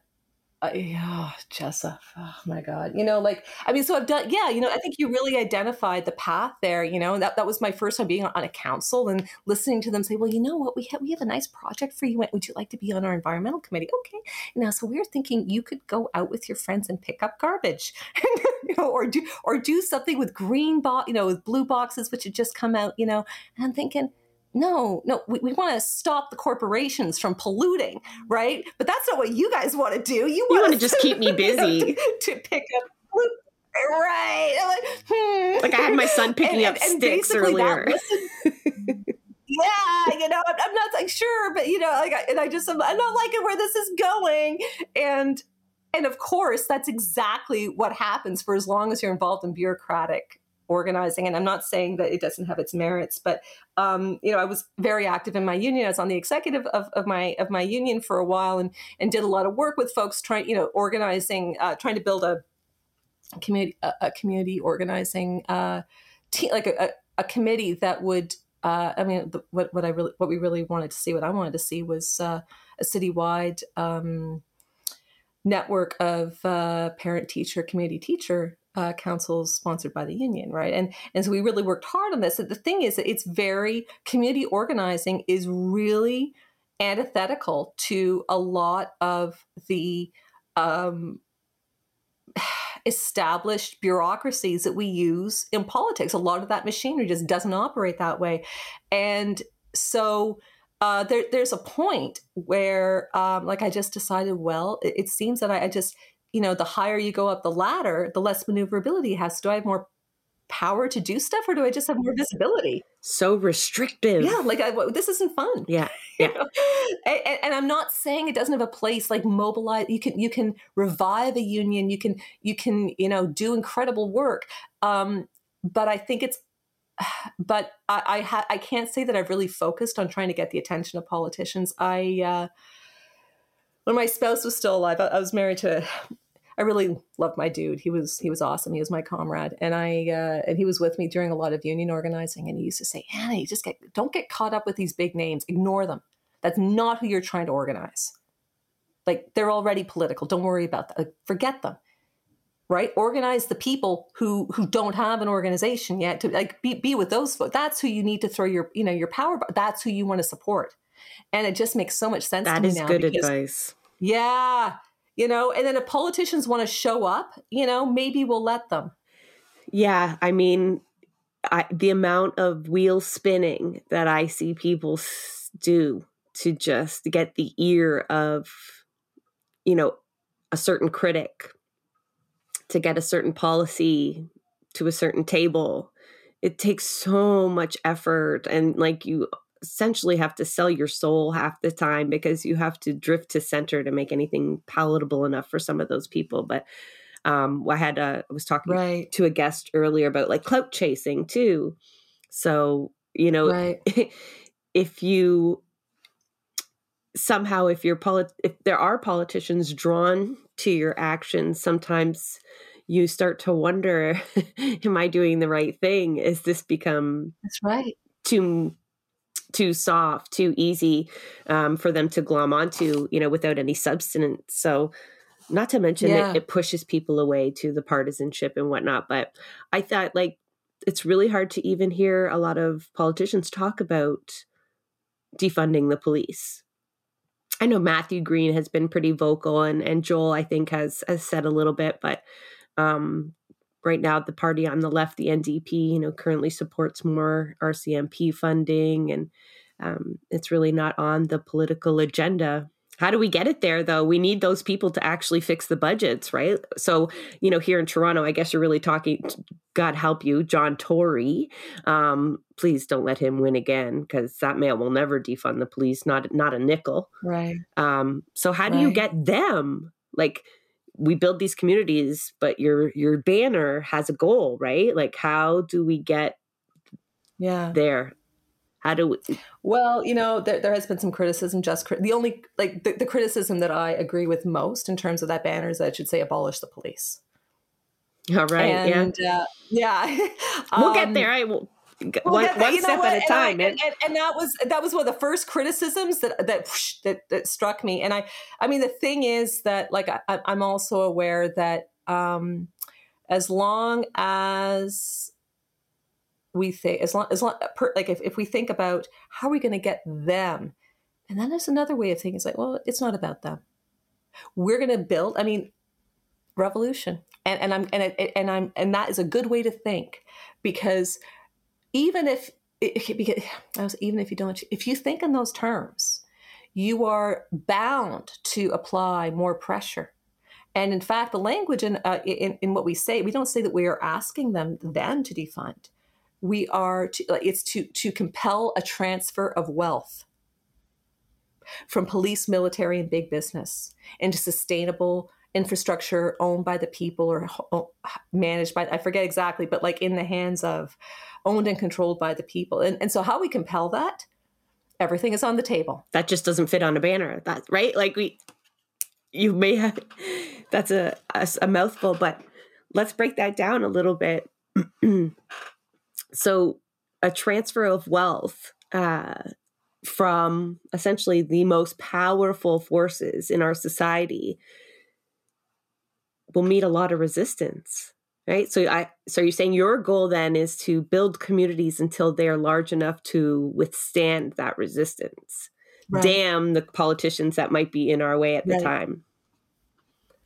uh, oh, Jessa, oh my God, you know, like I mean, so I've done. Yeah, you know, I think you really identified the path there. You know, that that was my first time being on, a council and listening to them say, "Well, you know what, we have we have a nice project for you. Would you like to be on our environmental committee?" Okay, now so we are thinking you could go out with your friends and pick up garbage, you know, or do or do something with green box, you know, with blue boxes, which had just come out, you know, and I'm thinking no, no, we, we want to stop the corporations from polluting, right? But that's not what you guys want to do. You want to just keep me busy you know, to, to, pick up. Right. Like, hmm. like, I had my son picking and, up and, sticks earlier. yeah, you know, I'm, I'm, not like sure, but you know, like, and I just, I'm, I'm not liking where this is going. And, and of course, that's exactly what happens for as long as you're involved in bureaucratic organizing and i'm not saying that it doesn't have its merits but um, you know i was very active in my union. I was on the executive of, of my of my union for a while and and did a lot of work with folks trying you know organizing uh, trying to build a community a, a community organizing uh, te- like a, a, committee that would uh, I mean, the, what what I really what we really wanted to see, what I wanted to see was uh, a citywide um, network of uh, parent teacher, community teacher uh, councils sponsored by the union, right? And and so we really worked hard on this. the thing is that it's very community organizing is really antithetical to a lot of the um, established bureaucracies that we use in politics. A lot of that machinery just doesn't operate that way, and so. Uh, there, there's a point where, um, like, I just decided, well, it, it seems that I, I just you know, the higher you go up the ladder, the less maneuverability it has. Do I have more power to do stuff or do I just have more visibility? So restrictive. Yeah, like I, this isn't fun. Yeah, yeah. and, and, I'm not saying it doesn't have a place. Like mobilize, you can you can revive a union. You can you can you know do incredible work. Um, but I think it's. But I I, ha- I can't say that I've really focused on trying to get the attention of politicians. I. Uh, when my spouse was still alive, I, I was married to I really loved my dude. He was he was awesome. He was my comrade, and I uh, and he was with me during a lot of union organizing. And he used to say, "Anna, you just get don't get caught up with these big names. Ignore them. That's not who you're trying to organize. Like they're already political. Don't worry about that. Like, forget them. Right? Organize the people who who don't have an organization yet. To like be be with those folks. That's who you need to throw your you know your power. That's who you want to support. And it just makes so much sense. That is good advice. Yeah, you know and then if politicians want to show up you know maybe we'll let them. Yeah i mean I, the amount of wheel spinning that i see people do to just get the ear of you know a certain critic to get a certain policy to a certain table it takes so much effort and like you essentially have to sell your soul half the time because you have to drift to center to make anything palatable enough for some of those people. But um, I had a, I was talking right. to a guest earlier about like clout chasing too. So you know, right. if you somehow if you're polit- if there are politicians drawn to your actions sometimes you start to wonder am i doing the right thing is this become that's right too too soft too easy um, for them to glom onto you know without any substance so not to mention yeah. it, it pushes people away to the partisanship and whatnot but i thought like it's really hard to even hear a lot of politicians talk about defunding the police I know Matthew Green has been pretty vocal, and and Joel I think has has said a little bit, but um, right now the party on the left, the NDP, you know, currently supports more RCMP funding, and um, it's really not on the political agenda. How do we get it there though? We need those people to actually fix the budgets right? So you know here in toronto i guess you're really talking god help you john tory. Um, please don't let him win again because that man will never defund the police not not a nickel. Right. Um, so how do right. you get them? Like we build these communities but your your banner has a goal right like how do we get yeah there how do we? Well, you know, there, there has been some criticism. Just the only like the, the, criticism that I agree with most in terms of that banner is that it should say abolish the police. All right. And, yeah. Uh, yeah. we'll um, get there. I will. We'll one, one step at a time, and, and, and, that was that was one of the first criticisms that that that, that struck me. And I, I mean, the thing is that like I, I'm also aware that um, as long as we think as long as long like if, if we think about how are we going to get them and then there's another way of thinking it's like well it's not about them. We're going to build i mean revolution. And, and i'm and, it, and i'm and that is a good way to think because even if even if you don't if you think in those terms you are bound to apply more pressure. And in fact the language in, uh, in, in what we say we don't say that we are asking them them to defund. We are to, it's to to compel a transfer of wealth from police military and big business into sustainable infrastructure owned by the people or managed by i forget exactly but like in the hands of owned and controlled by the people. And, and so how we compel that everything is on the table. That just doesn't fit on a banner. That right? Like we you may have that's a, a, a mouthful but let's break that down a little bit. So a transfer of wealth uh, from essentially the most powerful forces in our society will meet a lot of resistance right so i so you're saying your goal then is to build communities until they're large enough to withstand that resistance right. damn the politicians that might be in our way at the right. time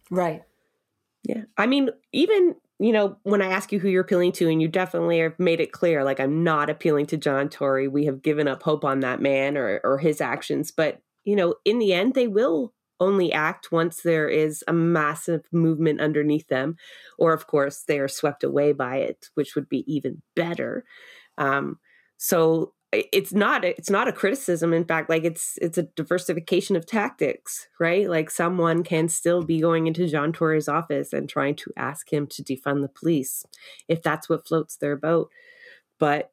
right yeah i mean even you know, when I ask you who you're appealing to, and you definitely have made it clear, like I'm not appealing to John Tory. We have given up hope on that man or or his actions. But you know, in the end, they will only act once there is a massive movement underneath them, or of course they are swept away by it, which would be even better. Um, so it's not it's not a criticism. In fact like it's it's a diversification of tactics right? Like someone can still be going into john tory's office and trying to ask him to defund the police if that's what floats their boat. But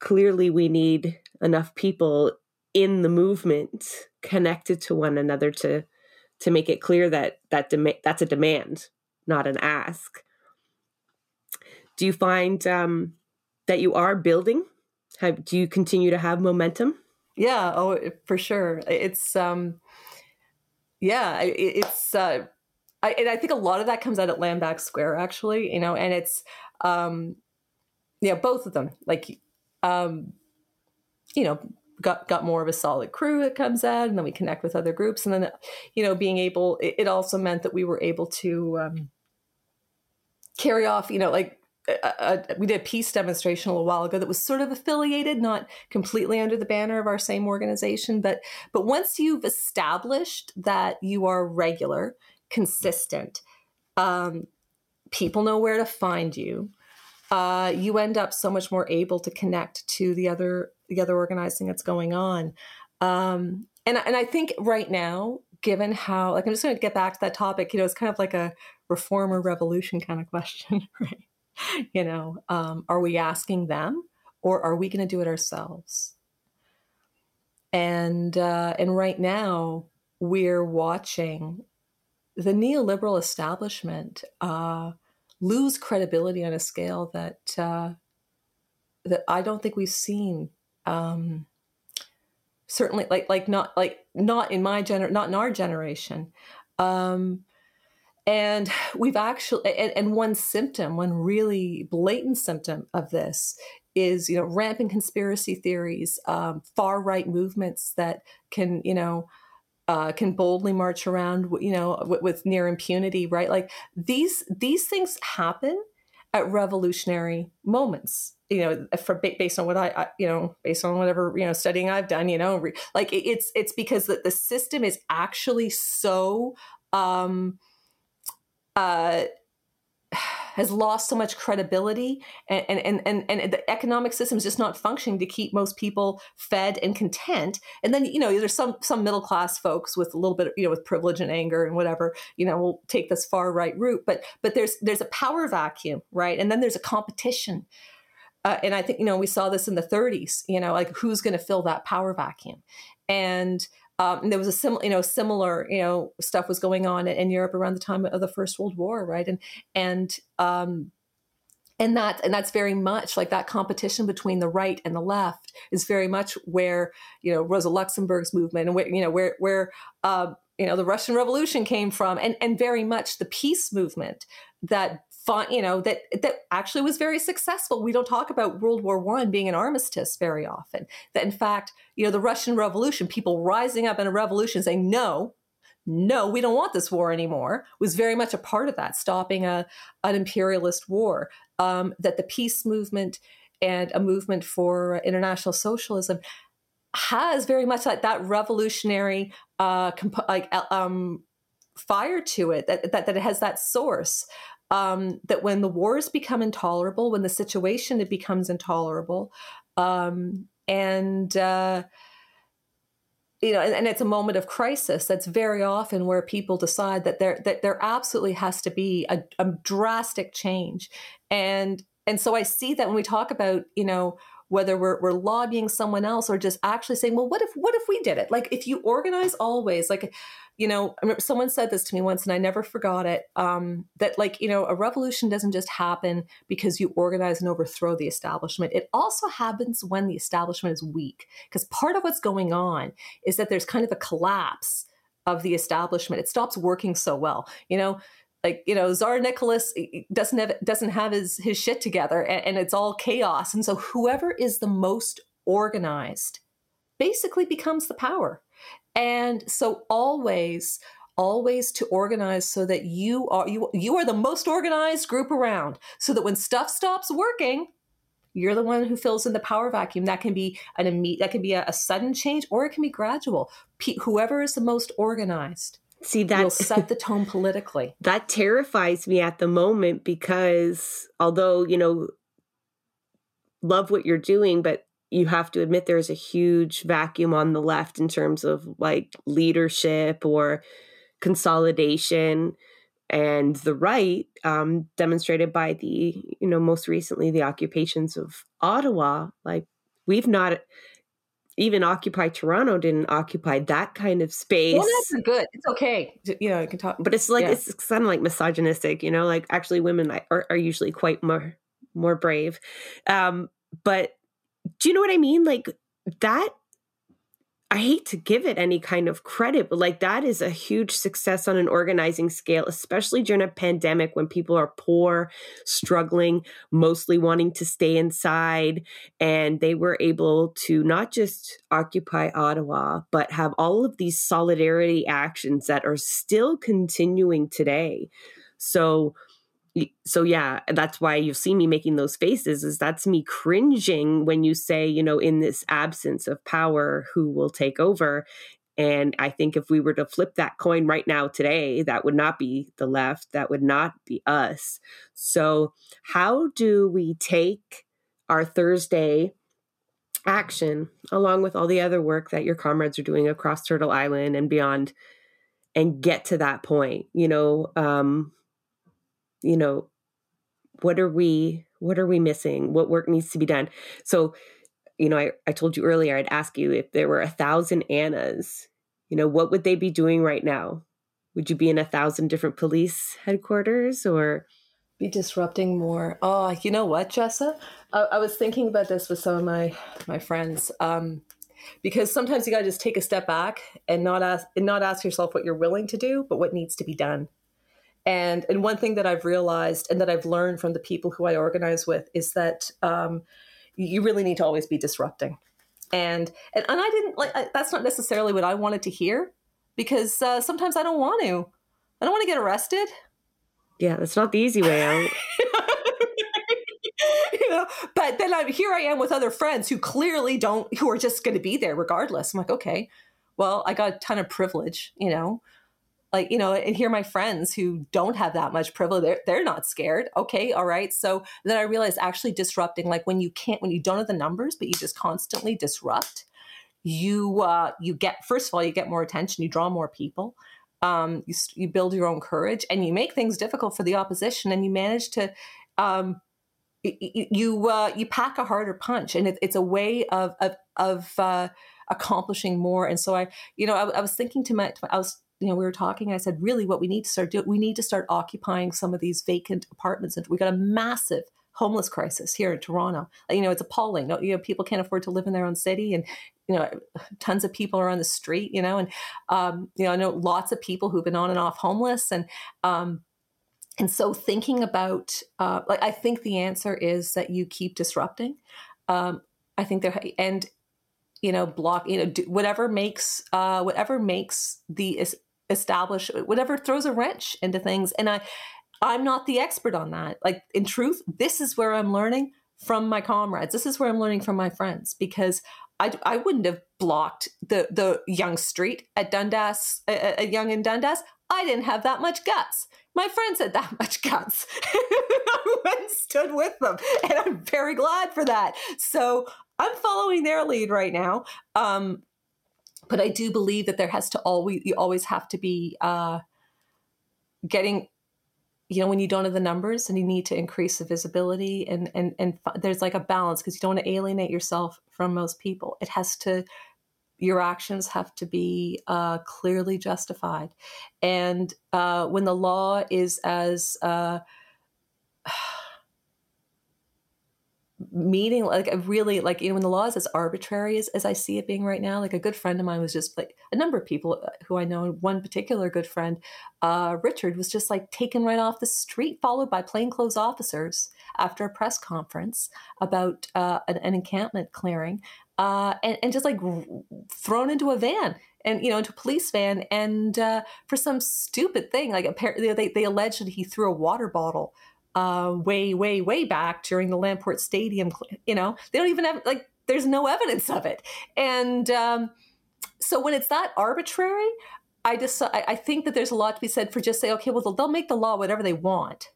clearly we need enough people in the movement connected to one another to to make it clear that that dem- that's a demand not an ask do you find um, that you are building have, do you continue to have momentum? Yeah, oh, for sure. It's um, yeah, it's uh, I, and I think a lot of that comes out at Landback Square, actually. You know, and it's um, yeah, both of them. Like, um, you know, got got more of a solid crew that comes out, and then we connect with other groups, and then you know, being able, it, it also meant that we were able to um, carry off, you know, like a, a, we did a peace demonstration a little while ago that was sort of affiliated, not completely under the banner of our same organization, but but once you've established that you are regular, consistent, um, people know where to find you. Uh, you end up so much more able to connect to the other the other organizing that's going on. Um, and and I think right now, given how like I'm just going to get back to that topic, you know, it's kind of like a reform or revolution kind of question, right? you know, um, are we asking them or are we going to do it ourselves? and uh, and right now we're watching the neoliberal establishment uh, lose credibility on a scale that uh, that I don't think we've seen. Um, certainly, like like not like not in my gener not in our generation. Um, and we've actually and, and one symptom, one really blatant symptom of this is you know rampant conspiracy theories, um, far right movements that can you know uh, can boldly march around, you know, with, with near impunity, right? Like these these things happen at revolutionary moments you know for based on what I, I, you know based on whatever you know studying i've done you know like it's it's because the, the system is actually so um uh has lost so much credibility and, and, and, and the economic system is just not functioning to keep most people fed and content. And then, you know, there's some, some middle class folks with a little bit, you know, with privilege and anger and whatever, you know, will take this far right route, but, but there's, there's a power vacuum, right? And then there's a competition. Uh, and I think, you know, we saw this in the 30s, you know, like who's going to fill that power vacuum? And um, and there was a similar, you know, similar, you know, stuff was going on in, Europe around the time of the First World War, right? And and um, and that and that's very much like that competition between the right and the left is very much where you know Rosa Luxemburg's movement and where you know where where uh, you know the Russian Revolution came from, and and very much the peace movement that you know that that actually was very successful. We don't talk about World War One being an armistice very often. That in fact, you know, the Russian Revolution, people rising up in a revolution saying no, no, we don't want this war anymore, was very much a part of that, stopping a an imperialist war. Um, that the peace movement and a movement for international socialism has very much like that revolutionary uh, comp- like um, fire to it that, that that it has that source um, that when the wars become intolerable, when the situation it becomes intolerable, um, and uh, you know, and, and, it's a moment of crisis. That's very often where people decide that there that there absolutely has to be a, a drastic change, and and so I see that when we talk about you know whether we're, we're lobbying someone else or just actually saying well what if what if we did it like if you organize always like you know, someone said this to me once and I never forgot it. Um, that like, you know, a revolution doesn't just happen because you organize and overthrow the establishment. It also happens when the establishment is weak. Because part of what's going on is that there's kind of a collapse of the establishment. It stops working so well. You know, like you know Tsar Nicholas eh, eh, doesn't have doesn't have his his shit together and, and it's all chaos. And so whoever is the most organized basically becomes the power. And so always always to organize so that you are you you are the most organized group around so that when stuff stops working you're the one who fills in the power vacuum. That can be an immediate that can be a, a sudden change or it can be gradual. P- whoever is the most organized see that will set the tone politically. that terrifies me at the moment because although you know love what you're doing but you have to admit there's a huge vacuum on the left in terms of like leadership or consolidation and the right um, demonstrated by the you know most recently the occupations of ottawa. Like we've not even occupy toronto didn't occupy that kind of space well that's good it's okay you know you can talk but it's like yeah. it's kind of like misogynistic you know like actually women are, are usually quite more more brave um but do you know what I mean? Like that I hate to give it any kind of credit, but like that is a huge success on an organizing scale, especially during a pandemic when people are poor, struggling, mostly wanting to stay inside. And they were able to not just occupy Ottawa, but have all of these solidarity actions that are still continuing today. So, so yeah that's why you see me making those faces is that's me cringing when you say you know in this absence of power who will take over? And i think if we were to flip that coin right now today that would not be the left that would not be us. So how do we take our thursday action along with all the other work that your comrades are doing across turtle island and beyond and get to that point? You know um you know what are we what are we missing what work needs to be done so you know, I, I told you earlier, I'd ask you if there were a thousand Annas, you know, what would they be doing right now? Would you be in a thousand different police headquarters or? Be disrupting more. Oh, you know what, Jessa? I, I was thinking about this with some of my my friends. Um, because sometimes you got to just take a step back and not ask and not ask yourself what you're willing to do, but what needs to be done. And and one thing that I've realized and that I've learned from the people who I organize with is that um, you really need to always be disrupting. And and, and I didn't like I, that's not necessarily what I wanted to hear because uh, sometimes I don't want to. I don't want to get arrested. Yeah, that's not the easy way out. you know, but then I'm here I am with other friends who clearly don't who are just going to be there regardless. I'm like, okay, well, I got a ton of privilege, you know like you know and here my friends who don't have that much privilege they're, they're not scared okay all right so then i realized actually disrupting like when you can't when you don't have the numbers but you just constantly disrupt you uh you get first of all you get more attention you draw more people um you, you build your own courage and you make things difficult for the opposition and you manage to um you uh, you pack a harder punch, and it, it's a way of of, of uh, accomplishing more. And so I, you know, I, I was thinking to my, I was you know, we were talking. I said, really, what we need to start doing, we need to start occupying some of these vacant apartments. And we got a massive homeless crisis here in Toronto. You know, it's appalling. You know, people can't afford to live in their own city, and you know, tons of people are on the street. You know, and um, you know, I know lots of people who've been on and off homeless, and um, and so thinking about, uh, like, I think the answer is that you keep disrupting. Um, I think there, and you know, block, you know, do, whatever makes, uh, whatever makes the establish whatever throws a wrench into things. And i i'm not the expert on that. Like in truth this is where i'm learning from my comrades. This is where i'm learning from my friends because i, I wouldn't have blocked the the Yonge street at dundas a, Yonge in dundas. I didn't have that much guts. My friends had that much guts. I went and stood with them and i'm very glad for that. So i'm following their lead right now. Um, but I do believe that there has to always you always have to be uh, getting you know when you don't have the numbers and you need to increase the visibility and and and there's like a balance because you don't want to alienate yourself from most people. It has to your actions have to be uh, clearly justified. And uh, when the law is as uh, meeting like a really like you know when the law is as arbitrary as, as i see it being right now like a good friend of mine was just like a number of people uh, who i know one particular good friend uh, richard was just like taken right off the street followed by plainclothes officers after a press conference about uh, an, an, encampment clearing uh, and, and, just like thrown into a van and you know into a police van and uh, for some stupid thing like apparently they, they alleged that he threw a water bottle uh, way, way, way back during the Lamport Stadium. You know, they don't even have like there's no evidence of it, and um, so when it's that arbitrary, I just I think that there's a lot to be said for just say, okay, well they'll make the law whatever they want.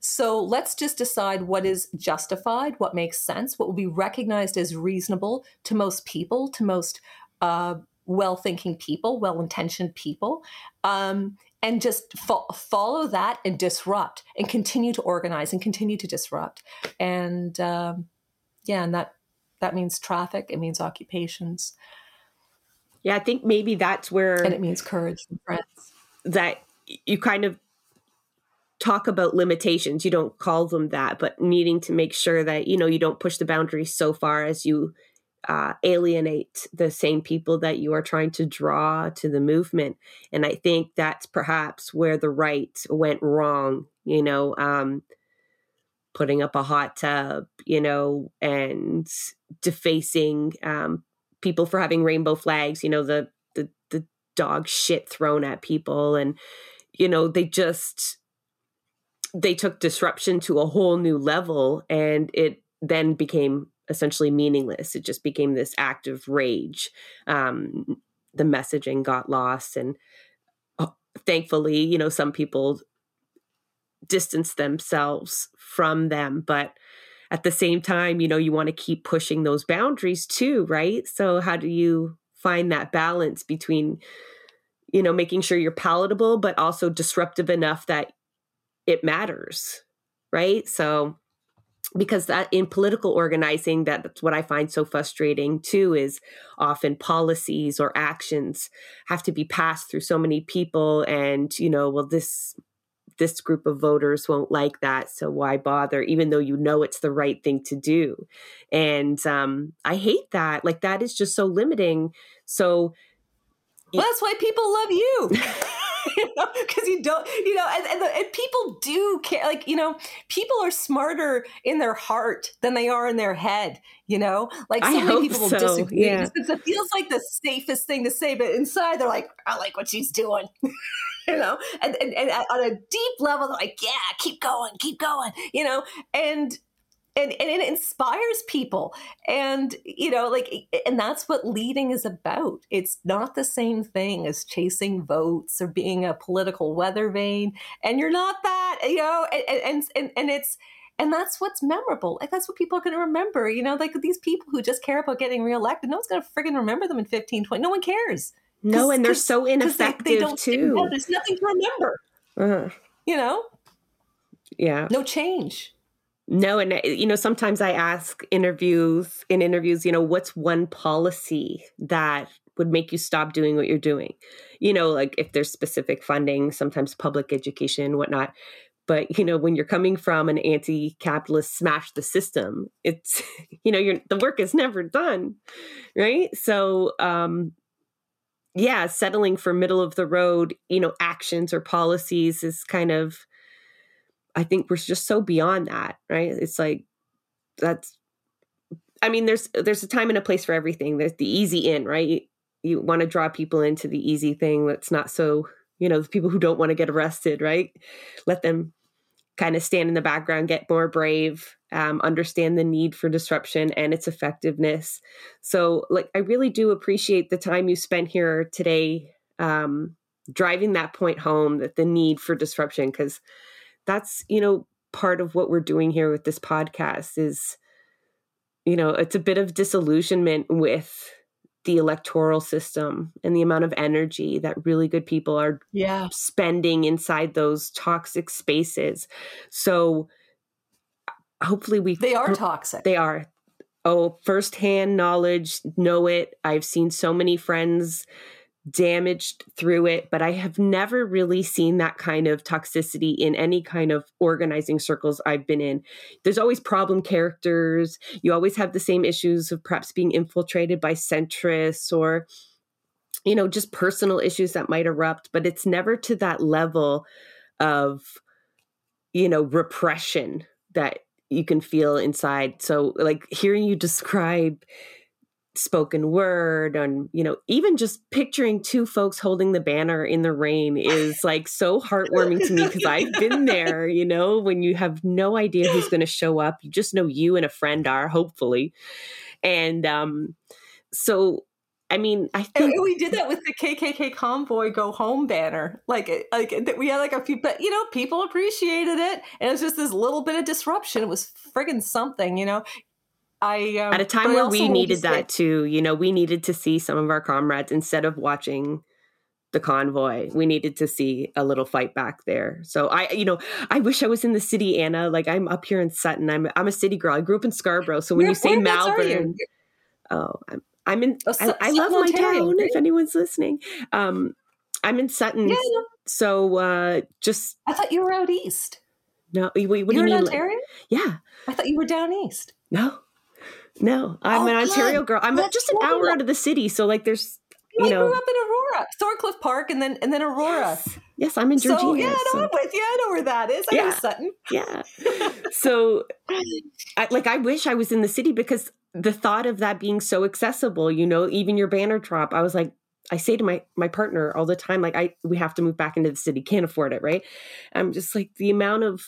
So let's just decide what is justified, what makes sense, what will be recognized as reasonable to most people, to most uh, well thinking people, well intentioned people. Um, and just fo- follow that and disrupt and continue to organize and continue to disrupt. And um, yeah and that that means traffic it means occupations. Yeah i think maybe that's where and it means courage and friends. that you kind of talk about limitations. You don't call them that but needing to make sure that you know you don't push the boundaries so far as you uh, alienate the same people that you are trying to draw to the movement. And I think that's perhaps where the right went wrong, you know, um, putting up a hot tub, you know, and defacing um, people for having rainbow flags, you know, the, the, the dog shit thrown at people. And, you know, they just, they took disruption to a whole new level and it then became essentially meaningless. It just became this act of rage. Um, the messaging got lost, and uh, thankfully, you know, some people distance themselves from them, but at the same time, you know, you want to keep pushing those boundaries too, right? So, how do you find that balance between, you know, making sure you're palatable, but also disruptive enough that it matters, right? So, because that in political organizing that's what i find so frustrating too is often policies or actions have to be passed through so many people and you know well this this group of voters won't like that so why bother even though you know it's the right thing to do? And um, i hate that like that is just so limiting. So well, that's why people love you you know, because you don't, you know, and, and, the, and, people do care. Like, you know, people are smarter in their heart than they are in their head. You know, like so I many people so. will disagree. Yeah. It feels like the safest thing to say, but inside they're like, I like what she's doing. you know, and, and, and on a deep level, they're like, yeah, keep going, keep going, you know, and and, and it inspires people. And you know like and that's what leading is about. It's not the same thing as chasing votes or being a political weather vane. And you're not that you know and and and, and it's and that's what's memorable. Like that's what people are going to remember you know like these people who just care about getting reelected no one's going to friggin' remember them in 15 20 no one cares. No and they're so ineffective they, they too. there's nothing to remember. Uh-huh. you know? Yeah. No change no, and uh, you know, sometimes I ask interviews in interviews, you know, what's one policy that would make you stop doing what you're doing? You know, like if there's specific funding, sometimes public education, whatnot. But you know, when you're coming from an anti-capitalist smash the system, it's you know, you're the work is never done, right? So, um, yeah, settling for middle of the road, you know, actions or policies is kind of I think we're just so beyond that, right? It's like that's I mean there's there's a time and a place for everything. There's the easy in, right? You, you want to draw people into the easy thing that's not so, you know, the people who don't want to get arrested, right? Let them kind of stand in the background, get more brave, um, understand the need for disruption and its effectiveness. So, like, I really do appreciate the time you spent here today, um, driving that point home that the need for disruption, because that's you know part of what we're doing here with this podcast is you know it's a bit of disillusionment with the electoral system and the amount of energy that really good people are yeah. spending inside those toxic spaces. So hopefully we they are toxic. they are. Oh firsthand knowledge know it. I've seen so many friends damaged through it, but I have never really seen that kind of toxicity in any kind of organizing circles I've been in. There's always problem characters. You always have the same issues of perhaps being infiltrated by centrists or, you know, just personal issues that might erupt, but it's never to that level of, you know, repression that you can feel inside. So, like, hearing you describe spoken word and you know even just picturing two folks holding the banner in the rain is like so heartwarming to me because i've been there you know when you have no idea who's going to show up you just know you and a friend are hopefully and um so I mean, I think and we did that with the KKK convoy go home banner. Like, like that we had like a few, but you know, people appreciated it, and it was just this little bit of disruption. It was friggin' something, you know. I um, at a time where we needed that too. You know, we needed to see some of our comrades instead of watching the convoy. We needed to see a little fight back there. So I, you know, I wish I was in the city, Anna. Like I'm up here in Sutton. I'm I'm a city girl. I grew up in Scarborough. So when where, you say Malvern, oh, I'm I'm in. Oh, I, I, love my town. If anyone's listening, um, I'm in Sutton. Yeah. So uh, just I thought you were out east. No, what you do you mean? Ontario? Yeah. I thought you were down east. No. No, I'm oh, an Ontario girl. I'm That's just an hour out of the city, so like there's you I know. grew up in Aurora, Thorncliffe Park, and then and then Aurora. Yes, yes I'm in Georgina. So yeah, no, so. I'm with you. I know where that is. I yeah, know Sutton. Yeah. so, I, like, I wish I was in the city because the thought of that being so accessible, you know, even your banner drop, I was like, I say to my my partner all the time, like, I we have to move back into the city, can't afford it, right? I'm just like the amount of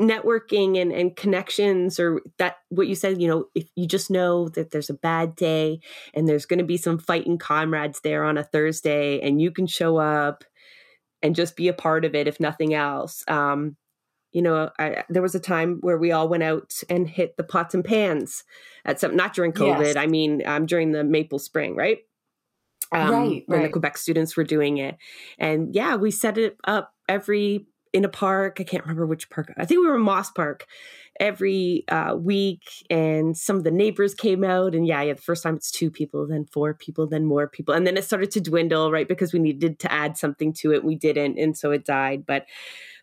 networking and, and connections or that what you said you know if you just know that there's a bad day and there's going to be some fighting comrades there on a thursday and you can show up and just be a part of it if nothing else um, you know I, there was a time where we all went out and hit the pots and pans at some not during covid yes. i mean um, during the maple spring right um, right, when right. the quebec students were doing it and yeah we set it up every in a park. I can't remember which park. I think we were in Moss Park. every uh, week, and some of the neighbors came out, and yeah, yeah, the first time it's two people, then four people, then more people, and then it started to dwindle, right? Because we needed to add something to it, we didn't, and so it died. But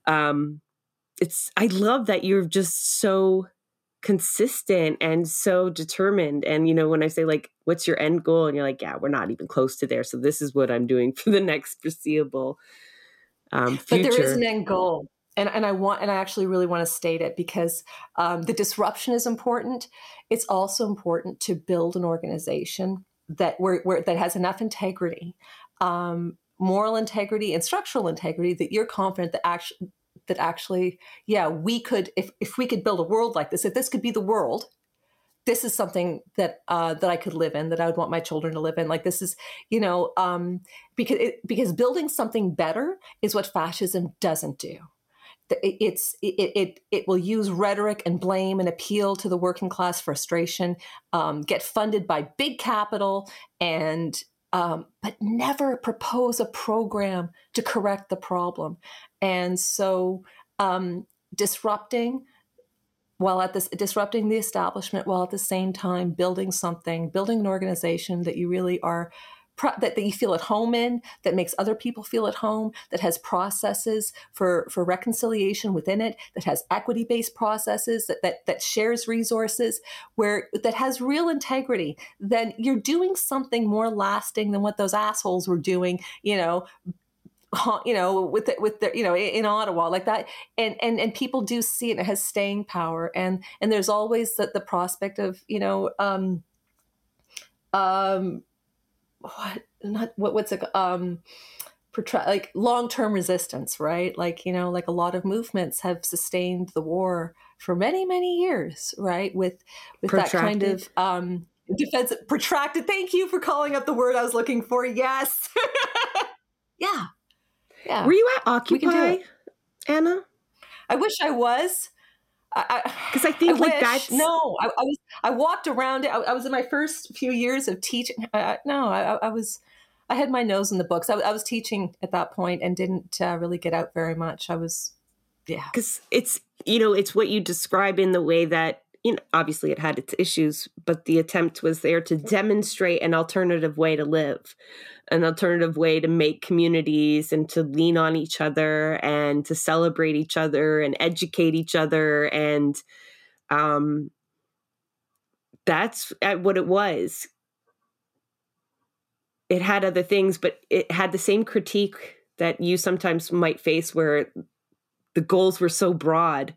um, it's I love that you're just so consistent and so determined and you know when i say like what's your end goal and you're like yeah we're not even close to there so this is what i'm doing for the next foreseeable um, future. but there is an end goal and, and I want and I actually really want to state it because um, the disruption is important. It's also important to build an organization that where, where that has enough integrity, um, moral integrity, and structural integrity that you're confident that actually that actually, yeah, we could if if we could build a world like this, if this could be the world, this is something that uh, that I could live in, that I would want my children to live in. Like this is, you know, um, because it, because building something better is what fascism doesn't do it's it, it it will use rhetoric and blame and appeal to the working class frustration, um, get funded by big capital, and um, but never propose a program to correct the problem. And so, um, disrupting while at this disrupting the establishment while at the same time building something, building an organization that you really are that, that you feel at home in, that makes other people feel at home, that has processes for, for reconciliation within it, that has equity based processes, that, that, that shares resources, where that has real integrity, then you're doing something more lasting than what those assholes were doing, you know, you know with the, with the you know in Ottawa like that. And and and people do see it, it has staying power. And and there's always the, the prospect of you know um um what not what what's it um protra- like long-term resistance right? Like you know like a lot of movements have sustained the war for many many years right? With with protracted. that kind of um defense protracted. Thank you for calling up the word i was looking for. Yes. Yeah yeah were you at occupy anna i wish i was because I, I, think I like wish. that's no. I, I, was I walked around it. I, I, was in my first few years of teaching. no, I, was I had my nose in the books. I, was teaching at that point and didn't uh, really get out very much. I was, yeah, because it's you know it's what you describe in the way that you know obviously it had its issues, but the attempt was there to demonstrate an alternative way to live an alternative way to make communities and to lean on each other and to celebrate each other and educate each other and um that's what it was. It had other things but it had the same critique that you sometimes might face where the goals were so broad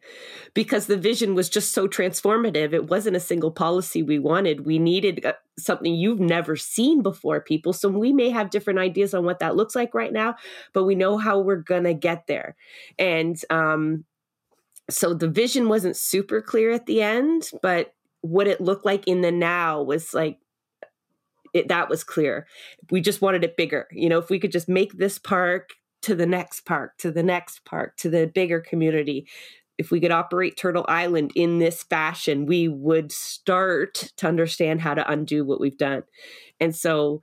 because the vision was just so transformative. It wasn't a single policy we wanted. We needed uh, something you've never seen before, people. So we may have different ideas on what that looks like right now, but we know how we're going to get there. And um, so the vision wasn't super clear at the end, but what it looked like in the now was like, it, that was clear. We just wanted it bigger. You know, if we could just make this park to the next park, to the next park, to the bigger community. If we could operate Turtle Island in this fashion, we would start to understand how to undo what we've done. And so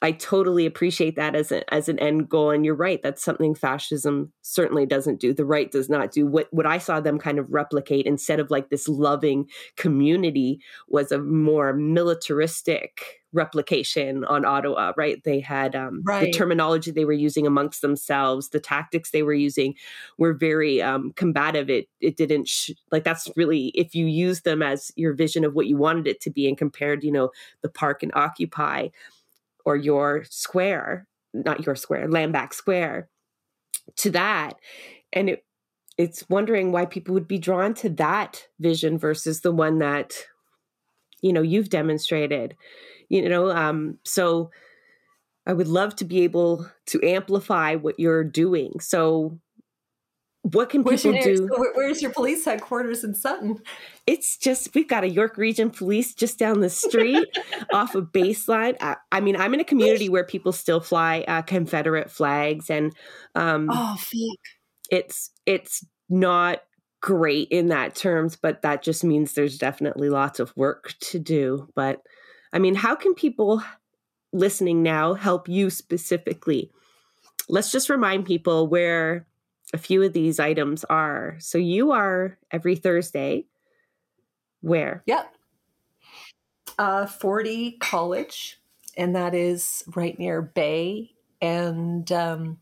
I totally appreciate that as a, as an end goal. And you're right, that's something fascism certainly doesn't do. The right does not do. What what I saw them kind of replicate instead of like this loving community was a more militaristic replication on Ottawa, right? They had um, right. the terminology they were using amongst themselves, the tactics they were using were very um, combative. It it didn't sh- like that's really if you use them as your vision of what you wanted it to be, and compared, you know, the park and occupy or your square, not your square, Landback Square, to that, and it it's wondering why people would be drawn to that vision versus the one that you know you've demonstrated you know um so i would love to be able to amplify what you're doing so what can people where's do? where's your police headquarters in Sutton? It's just we've got a York Region Police just down the street off of Baseline. I, I, mean, I'm in a community where people still fly uh, Confederate flags, and um, oh, fuck. it's it's not great in that terms, but that just means there's definitely lots of work to do. But I mean, how can people listening now help you specifically? Let's just remind people where a few of these items are. So you are every Thursday Where? Yep. Uh, 40 College, and that is right near Bay and um,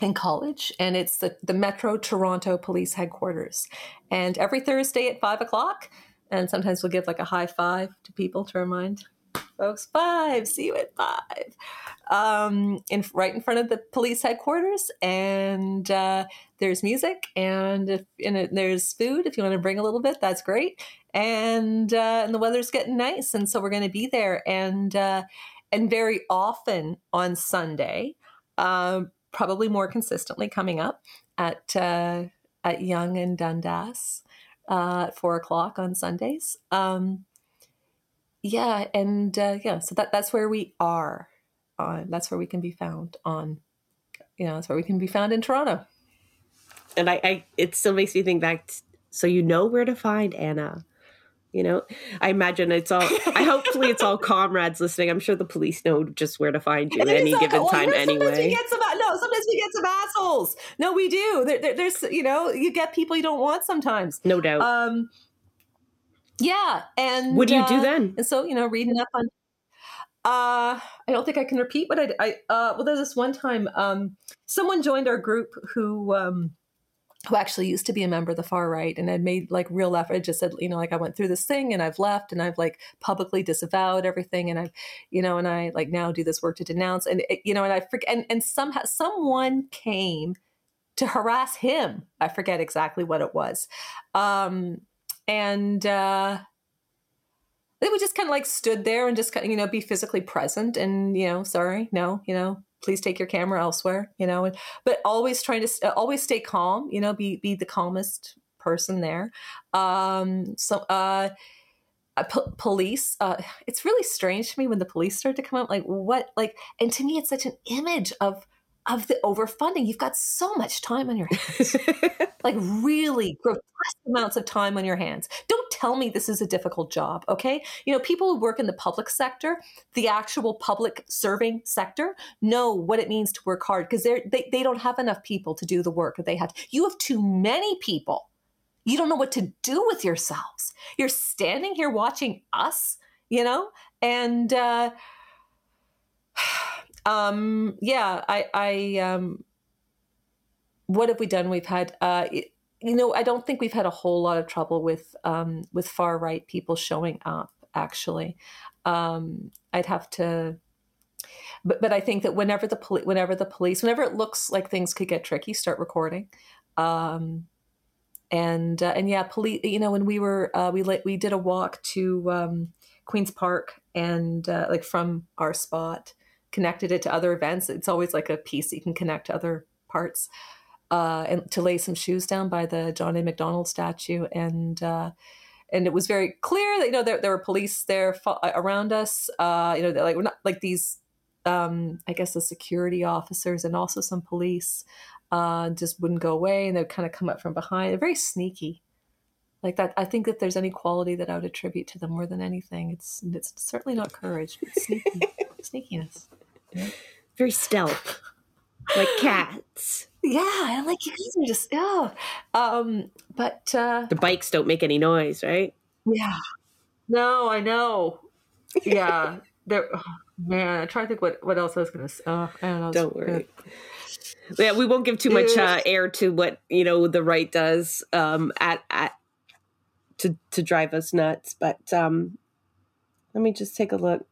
and College, and it's the the Metro Toronto Police Headquarters. And every Thursday at five o'clock, and sometimes we'll give like a high five to people to remind folks five. See you at five. Um, in right in front of the police headquarters, and uh, there's music, and if and there's food. If you want to bring a little bit, that's great. And uh, and the weather's getting nice, and so we're going to be there. And uh, and very often on Sunday, um, probably more consistently coming up at uh, at Yonge and Dundas uh, at four o'clock on Sundays. Um, yeah, and uh, yeah, so that that's where we are. On that's where we can be found on. You know, that's where we can be found in Toronto. And I, I it still makes me think back. T- so you know where to find Anna. You know, I imagine it's all. I hopefully it's all comrades listening. I'm sure the police know just where to find you at any given well, time. Anyway, sometimes we get some no. Sometimes we get some assholes. No, we do. There, there, there's you know you get people you don't want sometimes. No doubt. Um, yeah, and what do you uh, do then? And so you know, reading up on. Uh, I don't think I can repeat what I. I uh, well, there's this one time, um, someone joined our group who um, who actually used to be a member of the far right and had made like real effort. Just said, you know, like I went through this thing and I've left and I've like publicly disavowed everything and I've, you know, and I like now do this work to denounce and you know, and I forget and and somehow someone came to harass him. I forget exactly what it was. Um, and uh, then we just kind of like stood there and just kind of, you know, be physically present and, you know, sorry, no, you know, please take your camera elsewhere, you know, and, but always trying to, always stay calm, you know, be, be the calmest person there. Um, so, uh, uh, police uh, it's really strange to me when the police start to come up like what like and to me it's such an image of of the overfunding. You've got so much time on your hands, like really grotesque amounts of time on your hands. Don't tell me this is a difficult job, okay? You know, people who work in the public sector, the actual public serving sector, know what it means to work hard because they they don't have enough people to do the work that they have. You have too many people. You don't know what to do with yourselves. You're standing here watching us, you know, and. uh um, yeah, I, I, um, what have we done? We've had, uh, you know, I don't think we've had a whole lot of trouble with, um, with far right people showing up. Actually, um, I'd have to, but but I think that whenever the poli- whenever the police, whenever it looks like things could get tricky, start recording. Um, and uh, and yeah, police. You know, when we were uh, we we did a walk to um, Queens Park and uh, like from our spot connected it to other events. It's always like a piece you can connect to other parts. Uh, and to lay some shoes down by the John A. Macdonald statue, and uh, and it was very clear that you know there, there were police there fo- uh, around us. Uh, you know, like we're not like these. Um, I guess the security officers and also some police uh, just wouldn't go away, and they'd kind of come up from behind. They're very sneaky, like that. I think that there's any quality that I would attribute to them more than anything. It's it's certainly not courage, but sneaky, sneakiness. Very stealth, like cats. Yeah, I like you guys are just oh. Um, but uh, the bikes don't make any noise, right? Yeah. No, I know. Yeah, there. Oh, man, I try to think what what else I was gonna say. Oh, I don't know. Don't worry. Yeah, we won't give too much uh, air to what you know the right does um, at at to to drive us nuts. But um, let me just take a look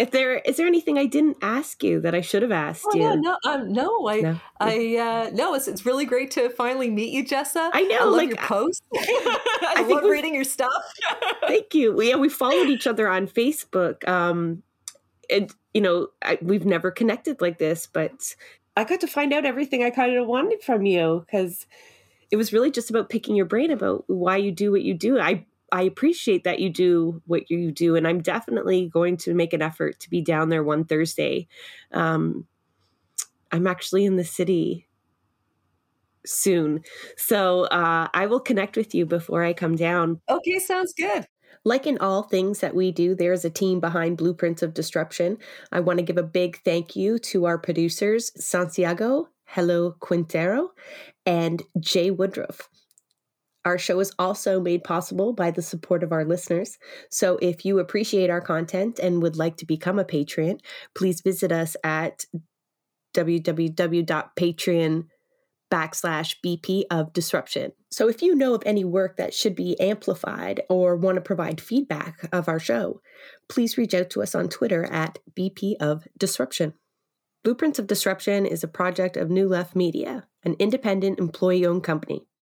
if there is there anything I didn't ask you that I should have asked oh, you? No, no, um, no, I, no. I, uh, no, it's, it's really great to finally meet you, Jessa. I know, I love like your posts. I, I love reading your stuff. thank you. Yeah, we followed each other on Facebook. Um, and you know, I, we've never connected like this, but I got to find out everything I kind of wanted from you because it was really just about picking your brain about why you do what you do. I I appreciate that you do what you do, and I'm definitely going to make an effort to be down there one Thursday. Um, I'm actually in the city soon, so uh, I will connect with you before I come down. Okay, sounds good. Like in all things that we do, there is a team behind Blueprints of Disruption. I want to give a big thank you to our producers, Santiago, Hello Quintero, and Jay Woodruff. Our show is also made possible by the support of our listeners. So if you appreciate our content and would like to become a patron, please visit us at www.patreon.com backslash BP of disruption. So if you know of any work that should be amplified or want to provide feedback of our show, please reach out to us on Twitter at BP of disruption. Blueprints of Disruption is a project of New Left Media, an independent employee owned company.